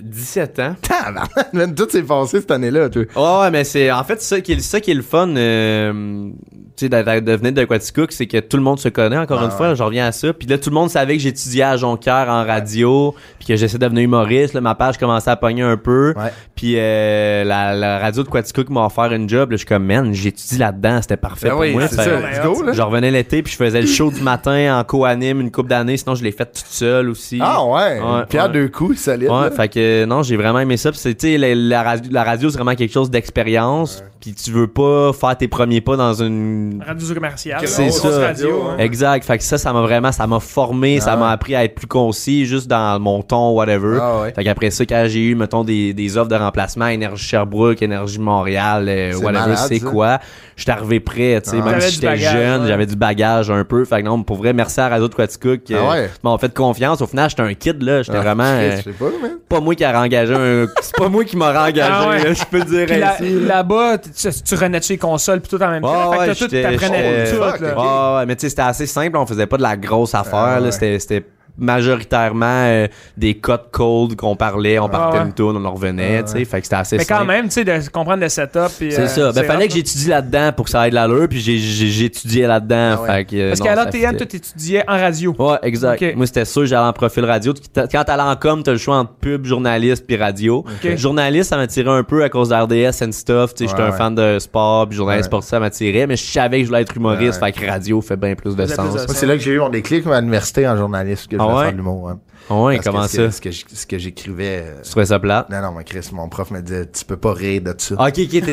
Speaker 4: 17 ans. [LAUGHS]
Speaker 1: Man, Tout s'est passé cette année-là, toi.
Speaker 4: Ouais, ouais, mais c'est en fait ça qui est, ça qui est le fun, euh, tu sais, de, venir de Quaticook, c'est que tout le monde se connaît. Encore
Speaker 1: Ah
Speaker 4: une fois, j'en reviens à ça. Puis là, tout le monde savait que j'étudiais à Jonquière en radio, puis que j'essayais de devenir humoriste. Là, ma page commençait à pogner un peu. Puis euh, la, la radio de Quaticook m'a offert une job. Là, je suis comme man, j'étudie là-dedans, c'était parfait
Speaker 1: Ben
Speaker 4: pour
Speaker 1: oui,
Speaker 4: moi. Fait-
Speaker 1: ça. Go, là.
Speaker 4: Je revenais l'été, puis je faisais le show du matin en co-anime une couple d'années. Sinon, je l'ai fait toute seule aussi.
Speaker 1: Ah ouais,
Speaker 4: Ouais,
Speaker 1: Pierre
Speaker 4: ouais.
Speaker 1: deux coups, solide.
Speaker 4: Ouais, fait que non, j'ai vraiment aimé ça. Puis c'est, tu sais, la, la radio, c'est vraiment quelque chose d'expérience. Puis tu veux pas faire tes premiers pas dans une.
Speaker 2: Radio commerciale.
Speaker 1: C'est
Speaker 4: ça.
Speaker 2: radio, hein.
Speaker 4: Exact. Fait que ça, ça m'a vraiment, ça m'a formé, ça
Speaker 1: Ah.
Speaker 4: m'a appris à être plus concis, juste dans mon ton, whatever.
Speaker 1: Ah ouais.
Speaker 4: Fait qu'après ça, quand j'ai eu, mettons, des, des offres de remplacement, Énergie Sherbrooke, Énergie Montréal, euh, whatever, c'est quoi, j'étais arrivé prêt, tu sais,
Speaker 1: Ah.
Speaker 4: même si j'étais jeune,
Speaker 2: ouais.
Speaker 4: j'avais du bagage un peu. Fait que non, pour vrai, merci à Radio de Quaticook.
Speaker 1: Ah
Speaker 4: euh,
Speaker 1: ouais.
Speaker 4: m'ont fait confiance. Au final, j'étais un kid, là. J'étais
Speaker 1: Ah,
Speaker 4: vraiment. Euh,
Speaker 1: Je sais pas,
Speaker 4: pas moi qui a engagé un. C'est pas moi qui m'a engagé,
Speaker 2: Ah
Speaker 4: je peux dire ainsi.
Speaker 2: là-bas, tu, tu renais les consoles puis tout en même temps.
Speaker 4: Ouais,
Speaker 2: fait que tout, t'apprenais tout, là.
Speaker 4: Ouais, mais tu sais, c'était assez simple. On faisait pas de la grosse affaire.
Speaker 1: Ah.
Speaker 4: C'était, c'était majoritairement euh, des codes cold qu'on parlait. On partait
Speaker 2: ouais.
Speaker 4: une tourne, on en revenait.
Speaker 1: Ah,
Speaker 4: tu sais, Fait que c'était assez
Speaker 2: Mais quand
Speaker 4: simple.
Speaker 2: même, tu sais, de comprendre le setup.
Speaker 4: C'est
Speaker 2: euh,
Speaker 4: ça. Ben, fallait que j'étudie là-dedans pour que ça aille de l'allure. Puis j'ai, j'ai, j'ai étudié là-dedans.
Speaker 1: Ah ouais.
Speaker 4: fait que, euh,
Speaker 2: Parce qu'à
Speaker 4: fitait.
Speaker 2: toi, t'étudiais en radio.
Speaker 4: Ouais, exact. Moi, c'était sûr, j'allais en profil radio. Quand t'allais en com, t'as le choix entre pub, journaliste puis radio.
Speaker 2: Ok.
Speaker 4: Journaliste, ça m'attirait un peu à cause d'RDS and stuff. Tu sais, j'étais un
Speaker 1: ouais.
Speaker 4: fan de sport, puis journaliste
Speaker 1: Ouais.
Speaker 4: sportif, ça m'attirait. Mais je savais que je voulais être humoriste.
Speaker 1: Ouais.
Speaker 4: Fait que radio fait bien plus de sens.
Speaker 2: de
Speaker 1: c'est là que j'ai eu mon déclic à l'université en journaliste,
Speaker 4: Ah ouais?
Speaker 1: faire de l'humour. hein.
Speaker 4: Ah ouais,
Speaker 1: Parce que
Speaker 4: comment
Speaker 1: que-
Speaker 4: ça?
Speaker 1: Ce que, ce que j'écrivais. euh,
Speaker 4: Tu trouvais ça plate?
Speaker 1: Non, non, mais Chris, mon prof me disait, tu peux pas rire de ça.
Speaker 4: Ok, ok, t'es- tu, [LAUGHS]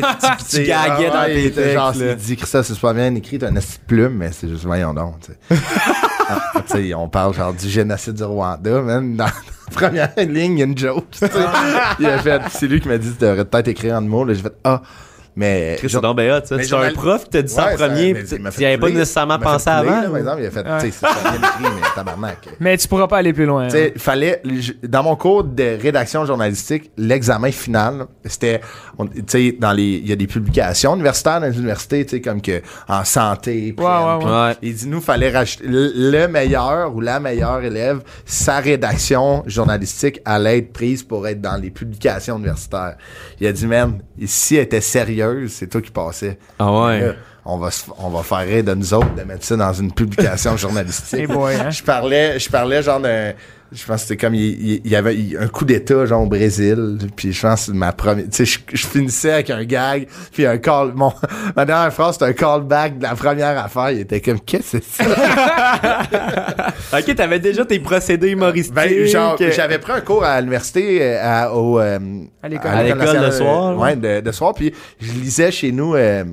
Speaker 4: gaguais
Speaker 1: ah
Speaker 4: dans
Speaker 1: il
Speaker 4: tes
Speaker 1: genre,
Speaker 4: textes. là.
Speaker 1: il dit que ça, c'est pas bien écrit, t'as une petite plume, mais c'est juste, voyons donc, tu sais. [LAUGHS] Ah, tu sais, on parle genre du génocide du Rwanda, man. Dans la première ligne, il y a une joke, tu sais. Il a fait, c'est lui qui m'a dit, tu devrais peut-être écrire en mots, là. J'ai fait, ah, mais.
Speaker 4: Chris,
Speaker 1: genre-
Speaker 4: hot, ça.
Speaker 1: Mais
Speaker 4: C'est un
Speaker 1: journal-
Speaker 4: prof qui t'a dit ça en premier, tu
Speaker 1: fait
Speaker 4: n'y avais pas nécessairement
Speaker 1: Il m'a fait
Speaker 4: pensé avant.
Speaker 1: là, par exemple, il a fait,
Speaker 2: Ouais.
Speaker 1: tu sais, c'est bien écrit, mais tabarnak. [LAUGHS]
Speaker 2: Mais tu pourras pas aller plus loin.
Speaker 1: Tu sais, fallait, dans mon cours de rédaction journalistique, l'examen final, c'était, tu sais, dans les, il y a des publications universitaires dans les universités, tu sais, comme que, en santé, puis-
Speaker 4: ouais.
Speaker 1: Il dit, nous, fallait rajouter le le meilleur ou la meilleure élève, sa rédaction journalistique allait être prise pour être dans les publications universitaires. Il a dit, même, si elle était sérieuse, c'est toi qui passais.
Speaker 4: Ah ouais.
Speaker 1: Là, on va, se- on va faire rire de nous autres de mettre ça dans une publication [LAUGHS] journalistique.
Speaker 2: Hey boy, hein?
Speaker 1: Je parlais, je parlais genre d'un, je pense que c'était comme il, il- il y avait il- un coup d'état genre au Brésil, puis je pense que ma première, tu sais, je, je finissais avec un gag, puis un call, mon, [LAUGHS] ma dernière phrase c'était un callback de la première affaire, il était comme qu'est-ce que c'est ça? [LAUGHS]
Speaker 4: Ok, t'avais déjà tes procédés humoristiques.
Speaker 1: Ben, genre, j'avais pris un cours à l'université, euh, à, au, euh,
Speaker 2: À l'école.
Speaker 4: À l'école
Speaker 1: nationale,
Speaker 4: le soir,
Speaker 1: euh, Ouais, de, de soir, puis je lisais chez nous, euh,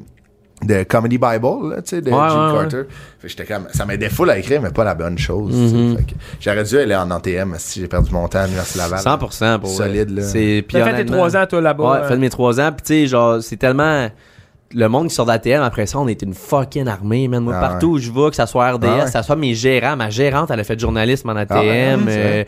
Speaker 1: de Comedy Bible, là, tu sais, de
Speaker 4: Ouais,
Speaker 1: Jim
Speaker 4: ouais,
Speaker 1: Carter. Fait j'étais comme, ça m'aidait full à écrire, mais pas la bonne chose. Fait que J'aurais dû aller en ATM si j'ai perdu mon temps à l'Université Laval.
Speaker 4: 100% pour
Speaker 1: Solide, là.
Speaker 4: C'est puis
Speaker 2: T'as fait tes trois ans, toi, là-bas.
Speaker 4: Ouais,
Speaker 2: euh,
Speaker 4: fait mes trois ans. Puis tu sais, genre, c'est tellement. Le monde qui sort d'ATM, après ça, on est une fucking armée, man. Moi,
Speaker 1: Ah
Speaker 4: partout où je vais, que ça soit RDS,
Speaker 1: Ah ouais.
Speaker 4: que ça soit mes gérants, ma gérante, elle a fait journalisme en ATM.
Speaker 1: Ah
Speaker 4: euh,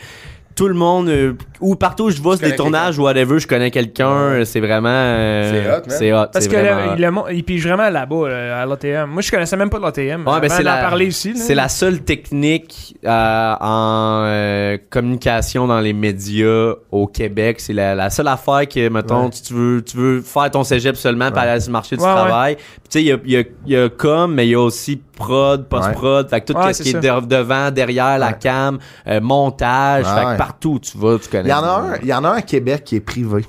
Speaker 4: tout le monde, euh, ou partout où je c'est des tournages ou whatever, je connais quelqu'un, euh, c'est vraiment. euh,
Speaker 1: C'est hot, man.
Speaker 4: Hot.
Speaker 2: Parce que
Speaker 4: vraiment
Speaker 2: le, le monde- il pige vraiment là-bas, là, à l'ATM. Moi, je connaissais même pas l'ATM.
Speaker 4: Ouais, ben, c'est la-
Speaker 2: parler ici. là.
Speaker 4: C'est la seule technique euh, en euh, communication dans les médias au Québec. C'est la, la seule affaire que, mettons,
Speaker 1: Ouais.
Speaker 4: tu veux, tu veux faire ton cégep seulement
Speaker 1: Ouais.
Speaker 4: aller sur le marché du travail. Puis, Tu sais, il y a, il y, a, il y a com, mais il y a aussi prod, post-prod. Fait que tout
Speaker 2: Ouais,
Speaker 4: ce qui est de- devant, derrière la cam, euh, montage.
Speaker 1: Ouais,
Speaker 4: fait. Partout où tu vas, tu connais.
Speaker 1: Il y en a un, il y en a un à Québec qui est privé.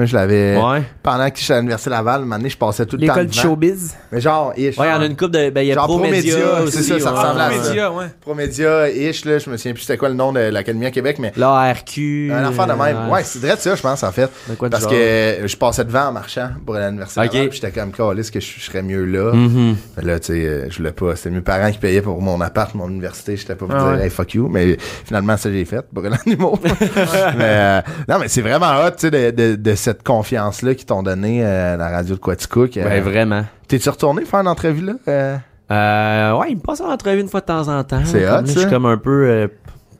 Speaker 1: Moi, je l'avais.
Speaker 4: Ouais.
Speaker 1: Pendant que j'étais à l'Université Laval, année, je passais tout le temps.
Speaker 2: L'école
Speaker 1: devant.
Speaker 2: showbiz.
Speaker 1: Mais genre, ish.
Speaker 4: Ouais, il y en a une coupe de. Ben, il y a
Speaker 1: Genre
Speaker 4: Promédia.
Speaker 1: Promédia, c'est ça, ça ressemble à
Speaker 2: Ah,
Speaker 1: ça.
Speaker 2: média, ouais.
Speaker 1: Promédia, ish, là, je me souviens plus c'était quoi le nom de l'Académie à Québec, mais.
Speaker 4: Là, RQ.
Speaker 1: Un enfant de même. Ouais, c'est vrai de ça, je pense, en fait.
Speaker 4: De quoi de
Speaker 1: Parce que je passais devant en marchant pour aller à l'Université
Speaker 4: Ok.
Speaker 1: Laval, puis j'étais comme, caliste que je serais mieux là.
Speaker 4: Mhm.
Speaker 1: Mais là, tu sais, euh, je voulais pas. C'était mes parents qui payaient pour mon appart, mon université. J'étais pas pour
Speaker 2: Ah
Speaker 1: dire,
Speaker 2: ouais.
Speaker 1: hey, fuck you. Mais finalement, ça, j'ai fait pour aller en humour. [LAUGHS] mais, euh, non, mais c'est vraiment hot, tu sais, de, de, de cette confiance-là qu'ils t'ont donné euh, à la radio de Quaticook. Euh,
Speaker 4: Ben, vraiment.
Speaker 1: T'es-tu retourné faire une entrevue là? Euh,
Speaker 4: ouais, il me passe en entrevue une fois de temps en temps.
Speaker 1: C'est hot,
Speaker 4: Je suis comme un peu euh,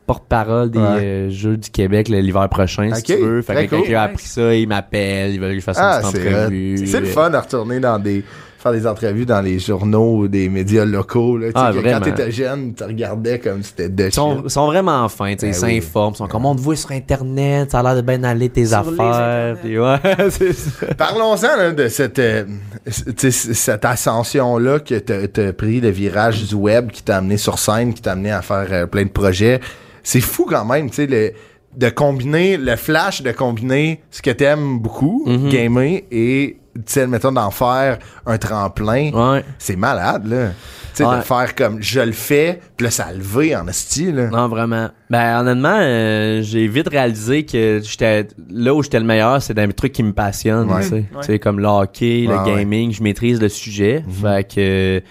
Speaker 4: porte-parole des
Speaker 1: Ouais.
Speaker 4: euh, Jeux du Québec l'hiver prochain, si tu veux. Fait que quelqu'un a appris ça, il m'appelle, il veut que je fasse
Speaker 1: Ah,
Speaker 4: une entrevue.
Speaker 1: C'est le fun de retourner dans des faire des entrevues dans les journaux ou des médias locaux là,
Speaker 4: Ah,
Speaker 1: que quand t'étais jeune, tu regardais comme si c'était de
Speaker 4: Ils sont, sont vraiment fins, tu sais,
Speaker 1: Ben
Speaker 4: ils s'informent, ils sont comme on te voit sur internet, ça a l'air de bien aller tes
Speaker 2: Sur
Speaker 4: affaires. Puis ouais. [LAUGHS]
Speaker 1: Parlons-en là, de cette euh, tu sais, cette ascension là que t'as pris le virage du web qui t'a amené sur scène, qui t'a amené à faire euh, plein de projets. C'est fou quand même, tu sais le de combiner le flash de combiner ce que t'aimes beaucoup,
Speaker 4: Mhm.
Speaker 1: gamer et tu sais mettons d'en faire un tremplin.
Speaker 4: Ouais.
Speaker 1: C'est malade, là. Tu sais,
Speaker 4: Ouais.
Speaker 1: de faire comme je le fais, puis là, ça a levé en esti, là.
Speaker 4: Non, vraiment. Ben, honnêtement, euh, j'ai vite réalisé que j'étais là où j'étais le meilleur, c'est dans les trucs qui me passionnent,
Speaker 1: Ouais.
Speaker 4: tu sais.
Speaker 2: Ouais.
Speaker 4: Tu sais, comme le hockey,
Speaker 1: Ouais,
Speaker 4: le
Speaker 1: ouais.
Speaker 4: gaming, je maîtrise le sujet.
Speaker 1: Mhm.
Speaker 4: Fait que...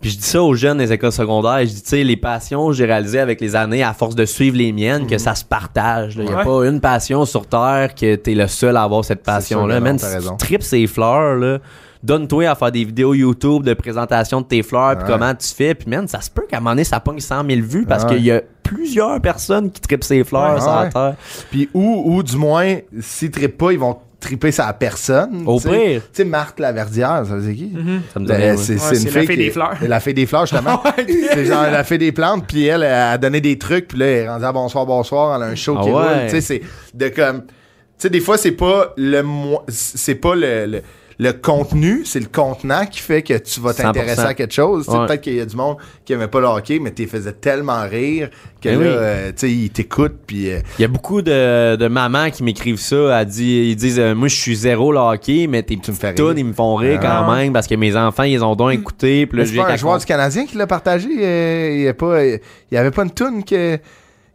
Speaker 4: Puis je dis ça aux jeunes des écoles secondaires, je dis, tu sais, les passions, j'ai réalisé avec les années, à force de suivre les miennes,
Speaker 1: Mhm.
Speaker 4: que ça se partage. Il y a
Speaker 2: Ouais.
Speaker 4: pas une passion sur Terre que t'es le seul à avoir cette passion-là. Même si tu tripes ces fleurs, là, donne-toi à faire des vidéos YouTube de présentation de tes fleurs, puis comment tu fais. Puis man, ça se peut qu'à un moment donné, ça pogne 100 000 vues parce
Speaker 1: Ouais.
Speaker 4: qu'il y a plusieurs personnes qui tripent ces fleurs
Speaker 1: Ouais.
Speaker 4: sur la terre.
Speaker 1: Puis, ou, ou du moins, s'ils trippent pas, ils vont tripper sa personne.
Speaker 4: Au
Speaker 1: tu sais.
Speaker 4: pire.
Speaker 1: Tu sais, Marthe Laverdière, ça faisait qui?
Speaker 4: Ça me
Speaker 1: Ben, c'est
Speaker 2: Ouais, la fée
Speaker 1: qui-
Speaker 2: des fleurs.
Speaker 1: La fée des fleurs, justement. [LAUGHS] c'est genre la fée des plantes, puis elle, elle a donné des trucs, puis là, elle est rendue à bonsoir, bonsoir, elle a un show
Speaker 4: Ah
Speaker 1: qui
Speaker 4: ouais.
Speaker 1: roule. Tu sais, c'est de comme. Tu sais, des fois, c'est pas le c'est pas le, le, le contenu, c'est le contenant qui fait que tu vas t'intéresser
Speaker 4: 100%.
Speaker 1: à quelque chose.
Speaker 4: Ouais.
Speaker 1: Peut-être qu'il y a du monde qui aimait pas le hockey, mais tu faisais tellement rire que
Speaker 4: Ben
Speaker 1: là,
Speaker 4: oui.
Speaker 1: euh, tu sais, ils t'écoutent, puis. euh,
Speaker 4: Il y a beaucoup de, de mamans qui m'écrivent ça. Dit, ils disent, euh, moi, je suis zéro le hockey, mais tes
Speaker 1: me fais
Speaker 4: petites
Speaker 1: rire.
Speaker 4: tunes, ils me font rire
Speaker 1: Ah.
Speaker 4: quand même parce que mes enfants, ils ont donc écouté. Puis là,
Speaker 1: pas un joueur du Canadien qui l'a partagé. euh, il y a pas, il y avait pas une tune que,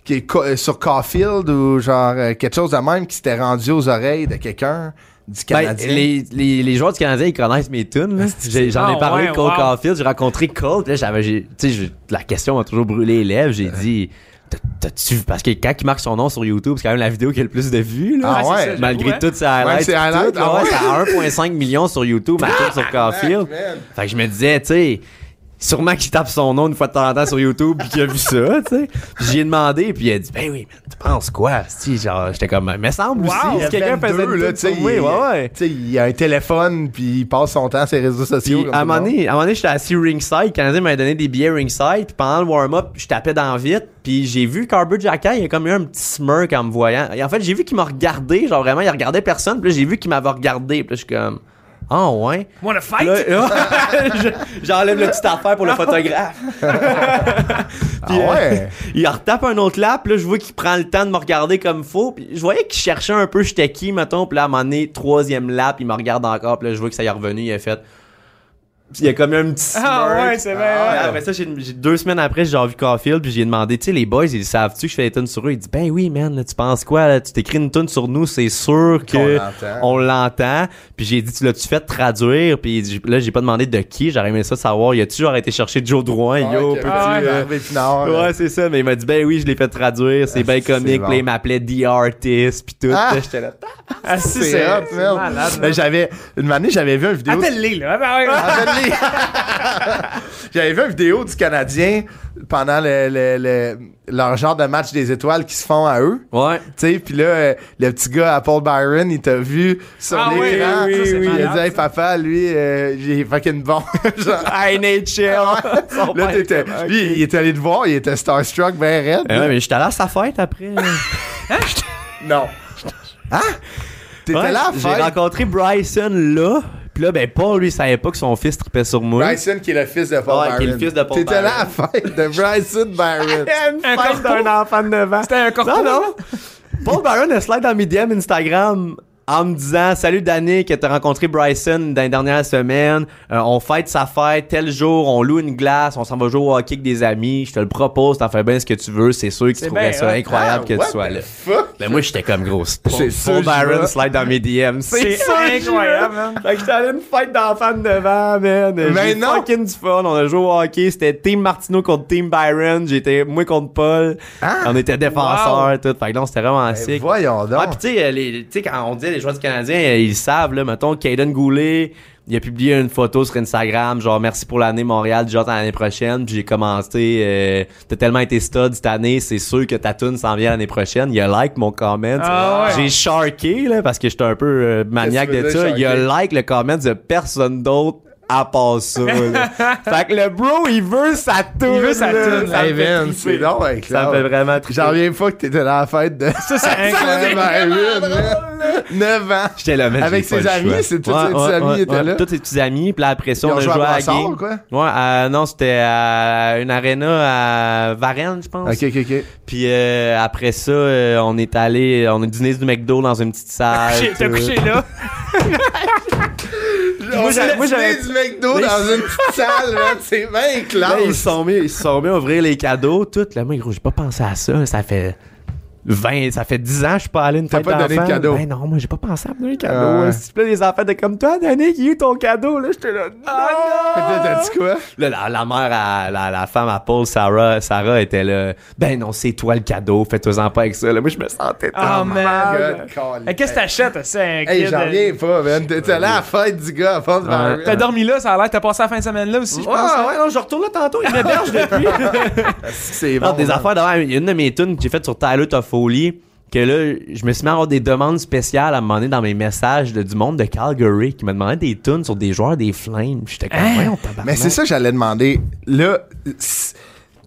Speaker 1: qui est sur Caulfield ou genre euh, quelque chose de même qui s'était rendu aux oreilles de quelqu'un du
Speaker 4: Ben, les, les, les joueurs du Canadien, ils connaissent mes tunes. là. J'ai- J'en ai
Speaker 2: Ah,
Speaker 4: parlé
Speaker 2: ouais,
Speaker 4: avec Cole
Speaker 2: wow.
Speaker 4: Caulfield, j'ai rencontré Cole. Là, j'avais, la question m'a toujours brûlé les lèvres. J'ai dit, T'as- t'as-tu Parce que quand il marque son nom sur YouTube, c'est quand même la vidéo qui a le plus de vues. Là.
Speaker 1: Ah ouais,
Speaker 2: ça,
Speaker 4: Malgré
Speaker 2: hein.
Speaker 4: toutes ses highlights.
Speaker 1: ah
Speaker 4: ouais,
Speaker 1: ouais?
Speaker 4: c'est à 1.5 million sur YouTube, ma tune sur Caulfield. Fait que je me disais, tu sais, sûrement qu'il tape son nom une fois de temps en temps sur YouTube puis qu'il a vu ça, tu sais. J'y ai demandé puis il a dit, ben oui, mais tu penses quoi? Si, genre, j'étais comme, mais semble
Speaker 2: Wow,
Speaker 4: aussi, quelqu'un
Speaker 1: 22,
Speaker 4: faisait
Speaker 1: là, tu sais,
Speaker 4: ouais, ouais.
Speaker 1: Tu sais, il a un téléphone puis il passe son temps sur les réseaux sociaux.
Speaker 4: Puis
Speaker 1: comme
Speaker 4: à un moment donné, à un moment donné, j'étais assis ringside, le Canadien m'avait donné des billets ringside, puis pendant le warm-up, je tapais dans vite, puis j'ai vu Carber Jacka, il a comme eu un petit smirk en me voyant. Et en fait, j'ai vu qu'il m'a regardé, genre vraiment, il regardait personne, puis là, j'ai vu qu'il m'avait regardé, puis je suis comme, ah ouais.
Speaker 2: Wanna fight? [LAUGHS]
Speaker 4: J'enlève le petit affaire pour le photographe. [LAUGHS]
Speaker 1: Ah
Speaker 4: Puis, euh,
Speaker 1: ouais. [LAUGHS]
Speaker 4: il retape un autre lap, là, je vois qu'il prend le temps de me regarder comme faux. Puis je voyais qu'il cherchait un peu j'étais qui, mettons. Puis là, à un moment donné, troisième lap, il me regarde encore. Puis là, je vois que ça y est revenu. Il a fait. Il y a comme un petit
Speaker 2: Ah
Speaker 4: smirk.
Speaker 2: ouais, c'est vrai.
Speaker 1: Ah
Speaker 2: ouais.
Speaker 4: Après ça, j'ai j'ai- deux semaines après, j'ai revu Caulfield, puis j'ai demandé, tu sais, les boys, ils savent-tu que je fais des tunes sur eux? Il dit, ben oui, man, là, tu penses quoi? Là? Tu t'écris une tune sur nous, c'est sûr
Speaker 1: Qu'on
Speaker 4: que
Speaker 1: l'entend.
Speaker 4: on l'entend. Puis j'ai dit, tu l'as-tu fait traduire? Puis là, j'ai pas demandé de qui, j'aurais aimé ça savoir. Il a-tu genre été chercher Joe Drouin? Yo,
Speaker 1: Ouais,
Speaker 4: petit,
Speaker 2: Ah ouais.
Speaker 4: euh. Ouais, c'est ça, mais il m'a dit, ben oui, je l'ai fait traduire, c'est
Speaker 1: Ah,
Speaker 4: bien
Speaker 1: c'est
Speaker 4: comique,
Speaker 1: bon.
Speaker 4: puis là, il m'appelait The Artist, puis tout.
Speaker 1: Ah!
Speaker 4: Là, J'étais là,
Speaker 2: Ah, si,
Speaker 1: C'est
Speaker 2: malade.
Speaker 1: Ben, j'avais une année, j'avais vu une vidéo.
Speaker 2: Appelle-les, là. [LAUGHS]
Speaker 1: J'avais vu une vidéo du Canadien pendant le, le, le- leur genre de match des étoiles qui se font à eux.
Speaker 4: Ouais.
Speaker 1: Tu sais, puis là, euh, le petit gars à Paul Byron, il t'a vu sur
Speaker 2: Ah oui,
Speaker 1: l'écran.
Speaker 2: oui, oui,
Speaker 1: il
Speaker 2: oui,
Speaker 1: a dit, hey, papa, lui, euh, il est fucking bon. [LAUGHS] Genre,
Speaker 4: NHL. [LAUGHS] Son
Speaker 1: là, t'étais, lui, il était allé te voir, il était starstruck, ben raide.
Speaker 4: Eh ouais, mais j'étais allé à sa fête après.
Speaker 1: Non. Hein? T'étais
Speaker 4: Ouais,
Speaker 1: là à
Speaker 4: J'ai
Speaker 1: faire.
Speaker 4: rencontré Bryson là. Puis là, ben, Paul, lui, savait pas que son fils tripait sur moi.
Speaker 1: Bryson, qui est le fils de Paul
Speaker 4: Ouais,
Speaker 1: Byron.
Speaker 4: qui est le fils de Paul
Speaker 1: T'étais là à
Speaker 4: Byron.
Speaker 1: la fête de Bryson Byron. [LAUGHS]
Speaker 4: Une
Speaker 2: Un
Speaker 4: fête
Speaker 2: corpo?
Speaker 4: d'un enfant de 9 ans.
Speaker 2: C'était un corpo,
Speaker 4: Non, non. Paul Byron a slide dans mes DM Instagram en me disant Salut Danny, que t'as rencontré Bryson dans les dernières semaines. Euh, on fête sa fête tel jour, on loue une glace, on s'en va jouer au hockey avec des amis. Je te le propose, t'en fais bien ce que tu veux. C'est sûr qu'ils trouveraient ça incroyable
Speaker 1: Ah,
Speaker 4: que tu sois
Speaker 1: the
Speaker 4: là.
Speaker 1: Fuck?
Speaker 4: Ben moi j'étais comme gros.
Speaker 1: C'est
Speaker 4: Paul. Byron slide dans mes DM.
Speaker 2: C'est incroyable, man.
Speaker 4: Fait que j'étais allé une fête d'enfants de 9 ans, man.
Speaker 1: Mais non.
Speaker 4: fucking du fun. On a joué au hockey. C'était Team Martino contre Team Byron. J'étais moi contre Paul.
Speaker 1: Ah.
Speaker 4: On était défenseurs, tout. Fait que non, c'était vraiment
Speaker 1: Ben,
Speaker 4: sick.
Speaker 1: voyons donc.
Speaker 4: Ah, pis euh, les- tu sais, quand on dit les joueurs du Canadien, euh, ils savent, là, mettons, Caden Goulet, il a publié une photo sur Instagram, genre, merci pour l'année Montréal, genre, l'année prochaine, puis j'ai commencé, euh, t'as tellement été stud cette année, c'est sûr que ta tune s'en vient l'année prochaine. Il a like mon comment.
Speaker 2: Ah ouais.
Speaker 4: J'ai sharké, là, parce que j'étais un peu euh, maniaque de ça. Il a like le comment de personne d'autre à part ça, là. [LAUGHS] fait que le bro, il veut sa tune.
Speaker 2: Il veut sa toune.
Speaker 4: Ça
Speaker 1: Hey,
Speaker 4: triper.
Speaker 1: c'est donc incroyable.
Speaker 4: Ça me fait vraiment triper.
Speaker 1: J'en reviens pas que t'étais dans la fête de
Speaker 2: Ça, c'est [LAUGHS] incroyable.
Speaker 1: Byron. 9 ans.
Speaker 4: J'étais là, man,
Speaker 1: Avec ses amis, c'est tous ses petits amis étaient là?
Speaker 4: Tous ses petits amis, puis après ça,
Speaker 1: Ils
Speaker 4: on a
Speaker 1: joué à
Speaker 4: à game.
Speaker 1: quoi?
Speaker 4: Ouais, euh, non, c'était à une arena à Varennes, je pense.
Speaker 1: Ok, ok, ok.
Speaker 4: Puis euh, après ça, euh, on est allé, on a dîné du McDo dans une petite salle. [LAUGHS]
Speaker 2: T'as couché là.
Speaker 4: Moi, j'avais-
Speaker 1: du McDo dans une petite [LAUGHS] salle, man. C'est bien
Speaker 4: Là, ils se
Speaker 1: classe.
Speaker 4: sont mis, ils se sont mis à ouvrir les cadeaux, tout. Là, moi, gros, j'ai pas pensé à ça. Ça fait 20, ça fait 10 ans que je suis pas allé une
Speaker 1: T'as
Speaker 4: fête
Speaker 1: pas donné de cadeau?
Speaker 4: Ben non, moi, j'ai pas pensé à me donner un cadeau.
Speaker 1: Ah ouais.
Speaker 4: S'il te plaît, les enfants de comme toi, Danny, qui a eu ton cadeau, là, j'étais là.
Speaker 2: Ah,
Speaker 4: non!
Speaker 1: T'as dit quoi?
Speaker 4: Là, la, la mère, à- la, la femme à Paul, Sarah, Sarah était là. Ben non, c'est toi le cadeau, fais-toi-en pas avec ça. Là, moi, je me sentais
Speaker 2: Ah,
Speaker 4: tellement
Speaker 2: man.
Speaker 4: mal.
Speaker 2: Mais Qu'est-ce que t'achètes, c'est un
Speaker 1: Hey, j'en
Speaker 2: euh,
Speaker 1: reviens pas, man. T'étais allé à la fête du gars à Paul Byron.
Speaker 2: T'as dormi là, ça a l'air. T'as passé la fin de semaine là aussi, je
Speaker 4: Ouais,
Speaker 2: pense. hein?
Speaker 4: ouais, non, je retourne là tantôt, il m'héberge [LAUGHS] depuis.
Speaker 1: C'est
Speaker 4: Non,
Speaker 1: bon.
Speaker 4: des
Speaker 1: man.
Speaker 4: affaires de Il y a une de mes tunes que j'ai faites sur Tyler Toffoli que là, je me suis mis à avoir des demandes spéciales à un moment donné dans mes messages de, du monde de Calgary qui me demandaient des tunes sur des joueurs des Flames. J'étais comme,
Speaker 2: Hein?
Speaker 4: voyons, tabarnak.
Speaker 1: Mais c'est ça que j'allais demander. Là, tu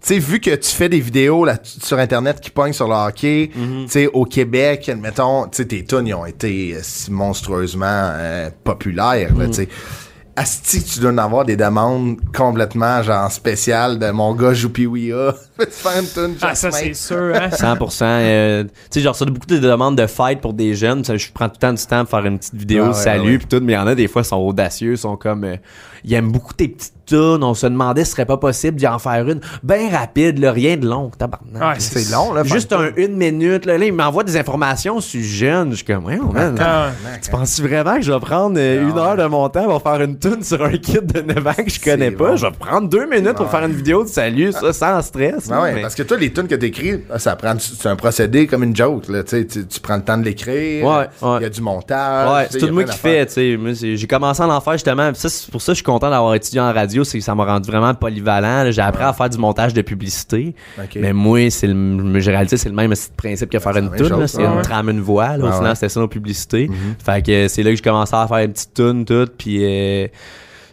Speaker 1: sais, vu que tu fais des vidéos là, sur Internet qui pognent sur le hockey,
Speaker 4: Mhm.
Speaker 1: tu sais, au Québec, admettons, tu sais, tes tunes, ils ont été euh, si monstrueusement euh, populaires,
Speaker 4: Mhm.
Speaker 1: tu sais. Asti, tu dois en avoir des demandes complètement, genre, spéciales de mon gars Joupie-Ouia. [LAUGHS] faire une tune
Speaker 2: Ah, ça, c'est sûr, hein.
Speaker 4: 100%. euh, tu sais, genre, ça beaucoup de demandes de fight pour des jeunes. Ça, je prends tout le temps du temps pour faire une petite vidéo
Speaker 1: Ah ouais,
Speaker 4: salut
Speaker 1: ouais.
Speaker 4: puis tout, mais il y en a des fois, ils sont audacieux, ils sont comme, euh, ils aiment beaucoup tes petites On se demandait si ce serait pas possible d'y en faire une bien rapide, là, rien de long, tabarnak.
Speaker 2: Ouais,
Speaker 1: C'est long, là.
Speaker 4: Juste un, une minute, là, là il m'envoie des informations sur jeune. Je suis comme, ouais, man.
Speaker 2: Ah.
Speaker 4: Tu penses vraiment que je vais prendre euh, une heure de mon temps pour faire une tune sur un kid de 9 ans que je connais pas?
Speaker 1: bon.
Speaker 4: Je vais prendre deux minutes pour faire une vidéo de salut, ça, sans stress.
Speaker 1: Ah ouais,
Speaker 4: mais-
Speaker 1: parce que toi, les tunes que t'écris, ça prend, c'est un procédé comme une joke, là, tu prends le temps de l'écrire.
Speaker 4: Ouais, ouais.
Speaker 1: Il y a du montage.
Speaker 4: Ouais, c'est tout moi qui fais, tu sais. J'ai commencé à en faire justement. ça, c'est pour ça que je suis content d'avoir étudié en radio, c'est que ça m'a rendu vraiment polyvalent. J'ai appris à faire du montage de publicité. Mais moi, c'est le, j'ai réalisé c'est le même principe que faire
Speaker 1: c'est
Speaker 4: une tune. C'est une trame, une voix. Là. Au final, c'était ça nos publicités. Fait que c'est là que j'ai commencé à faire une petite tune, tout. Puis euh,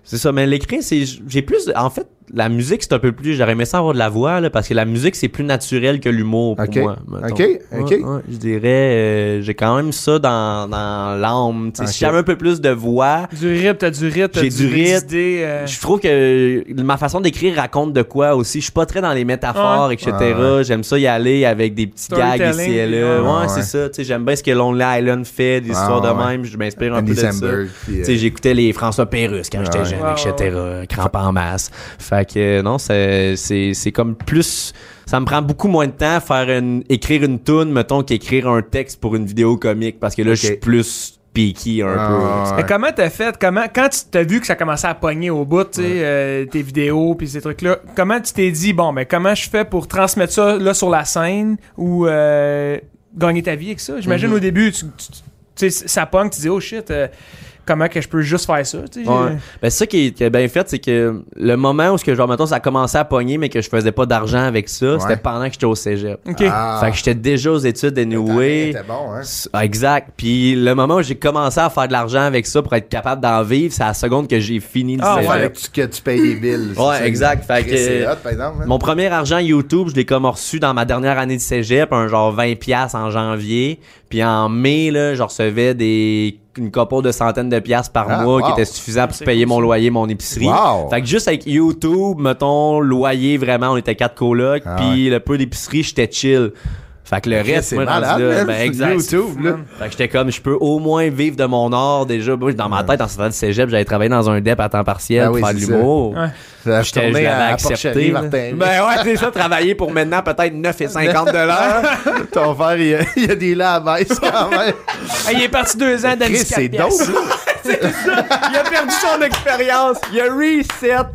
Speaker 4: c'est ça. Mais l'écrit, c'est j'ai plus. En fait, la musique, c'est un peu plus. J'aurais aimé ça avoir de la voix, là, parce que la musique, c'est plus naturel que l'humour pour
Speaker 1: Ok.
Speaker 4: moi. mettons.
Speaker 1: Ok,
Speaker 4: Ouais,
Speaker 1: ok.
Speaker 4: ouais, je dirais, euh, j'ai quand même ça dans, dans l'âme. Tu sais,
Speaker 1: Ok.
Speaker 4: Si j'avais un peu plus de voix,
Speaker 2: Du rythme, t'as du rythme,
Speaker 4: J'ai du rythme.
Speaker 2: euh,
Speaker 4: je trouve que ma façon d'écrire raconte de quoi aussi. Je suis pas très dans les métaphores,
Speaker 2: Ouais.
Speaker 4: etc.
Speaker 1: Ouais,
Speaker 4: J'aime ça y aller avec des petits gags ici et là.
Speaker 2: ouais.
Speaker 4: Ouais,
Speaker 1: Ouais.
Speaker 4: c'est ça. Tu sais, j'aime bien ce que Lonely Island fait, des
Speaker 1: Ouais,
Speaker 4: histoires de
Speaker 1: ouais.
Speaker 4: même. Je m'inspire un
Speaker 1: Andy
Speaker 4: peu de ça.
Speaker 1: Euh,
Speaker 4: Tu sais, j'écoutais les François Pérusse quand j'étais
Speaker 1: Ouais.
Speaker 4: jeune,
Speaker 2: Ouais,
Speaker 4: etc. Crampe en masse. Fait que euh, non, c'est c'est c'est comme plus ça me prend beaucoup moins de temps faire une écrire une tune mettons qu'écrire un texte pour une vidéo comique parce que là je suis plus picky un
Speaker 1: Ah,
Speaker 4: peu.
Speaker 1: ouais.
Speaker 2: Mais comment t'as fait? Comment, quand tu t'as vu que ça commençait à pogner au bout, tu sais, euh, tes vidéos puis ces trucs-là, comment tu t'es dit, bon, ben, comment je fais pour transmettre ça là sur la scène ou euh, gagner ta vie avec ça? J'imagine
Speaker 1: Mhm.
Speaker 2: au début, tu, tu- tu sais, ça pogne, tu dis, oh shit. euh, comment que je peux juste faire ça, tu sais.
Speaker 4: Ouais. Ben, c'est ça qui est, qui est bien fait, c'est que le moment où, ce que, genre, mettons, ça a commencé à pogner, mais que je faisais pas d'argent avec ça, c'était pendant que j'étais au cégep.
Speaker 2: Ok.
Speaker 1: Ah.
Speaker 4: Fait que j'étais déjà aux études anyway.
Speaker 1: était bon, hein?
Speaker 4: Ah, Exact. Puis le moment où j'ai commencé à faire de l'argent avec ça pour être capable d'en vivre, c'est à la seconde que j'ai fini le
Speaker 2: Ah,
Speaker 4: cégep.
Speaker 2: ouais.
Speaker 1: Que tu, payes les billes.
Speaker 4: Ouais, exact. Fait que-
Speaker 1: hot, par exemple. hein?
Speaker 4: Mon premier argent YouTube, je l'ai comme reçu dans ma dernière année de cégep, un genre 20 pièces en janvier, puis en mai là, je recevais des une couple de centaines de pièces par
Speaker 1: Ah,
Speaker 4: mois
Speaker 1: wow.
Speaker 4: qui était suffisant pour
Speaker 2: C'est
Speaker 4: payer
Speaker 2: cool,
Speaker 4: mon loyer, mon épicerie.
Speaker 1: Wow.
Speaker 4: Fait que juste avec YouTube, mettons loyer vraiment, on était quatre colocs,
Speaker 1: Ah,
Speaker 4: puis le peu d'épicerie, j'étais chill. Fait que le reste,
Speaker 1: c'est malade,
Speaker 4: là, ben,
Speaker 1: c'est
Speaker 4: exact.
Speaker 1: YouTube, là.
Speaker 4: Fait que j'étais comme, je peux au moins vivre de mon art déjà. Moi, dans ma tête, en sortant de cégep, j'avais travaillé dans un DEP à temps partiel
Speaker 1: Ah
Speaker 4: pour
Speaker 1: oui,
Speaker 4: faire de l'humour.
Speaker 2: Ouais.
Speaker 4: J'étais- je
Speaker 1: à
Speaker 4: accepté.
Speaker 1: Martin.
Speaker 4: Ben ouais, c'est ça, travailler pour maintenant peut-être 9,50 dollars. [LAUGHS]
Speaker 1: Ton frère, il y a, il y a des là à baisse quand même.
Speaker 2: Il est parti deux ans d'handicap.
Speaker 1: c'est dope.
Speaker 4: Il a perdu son expérience. Il a reset.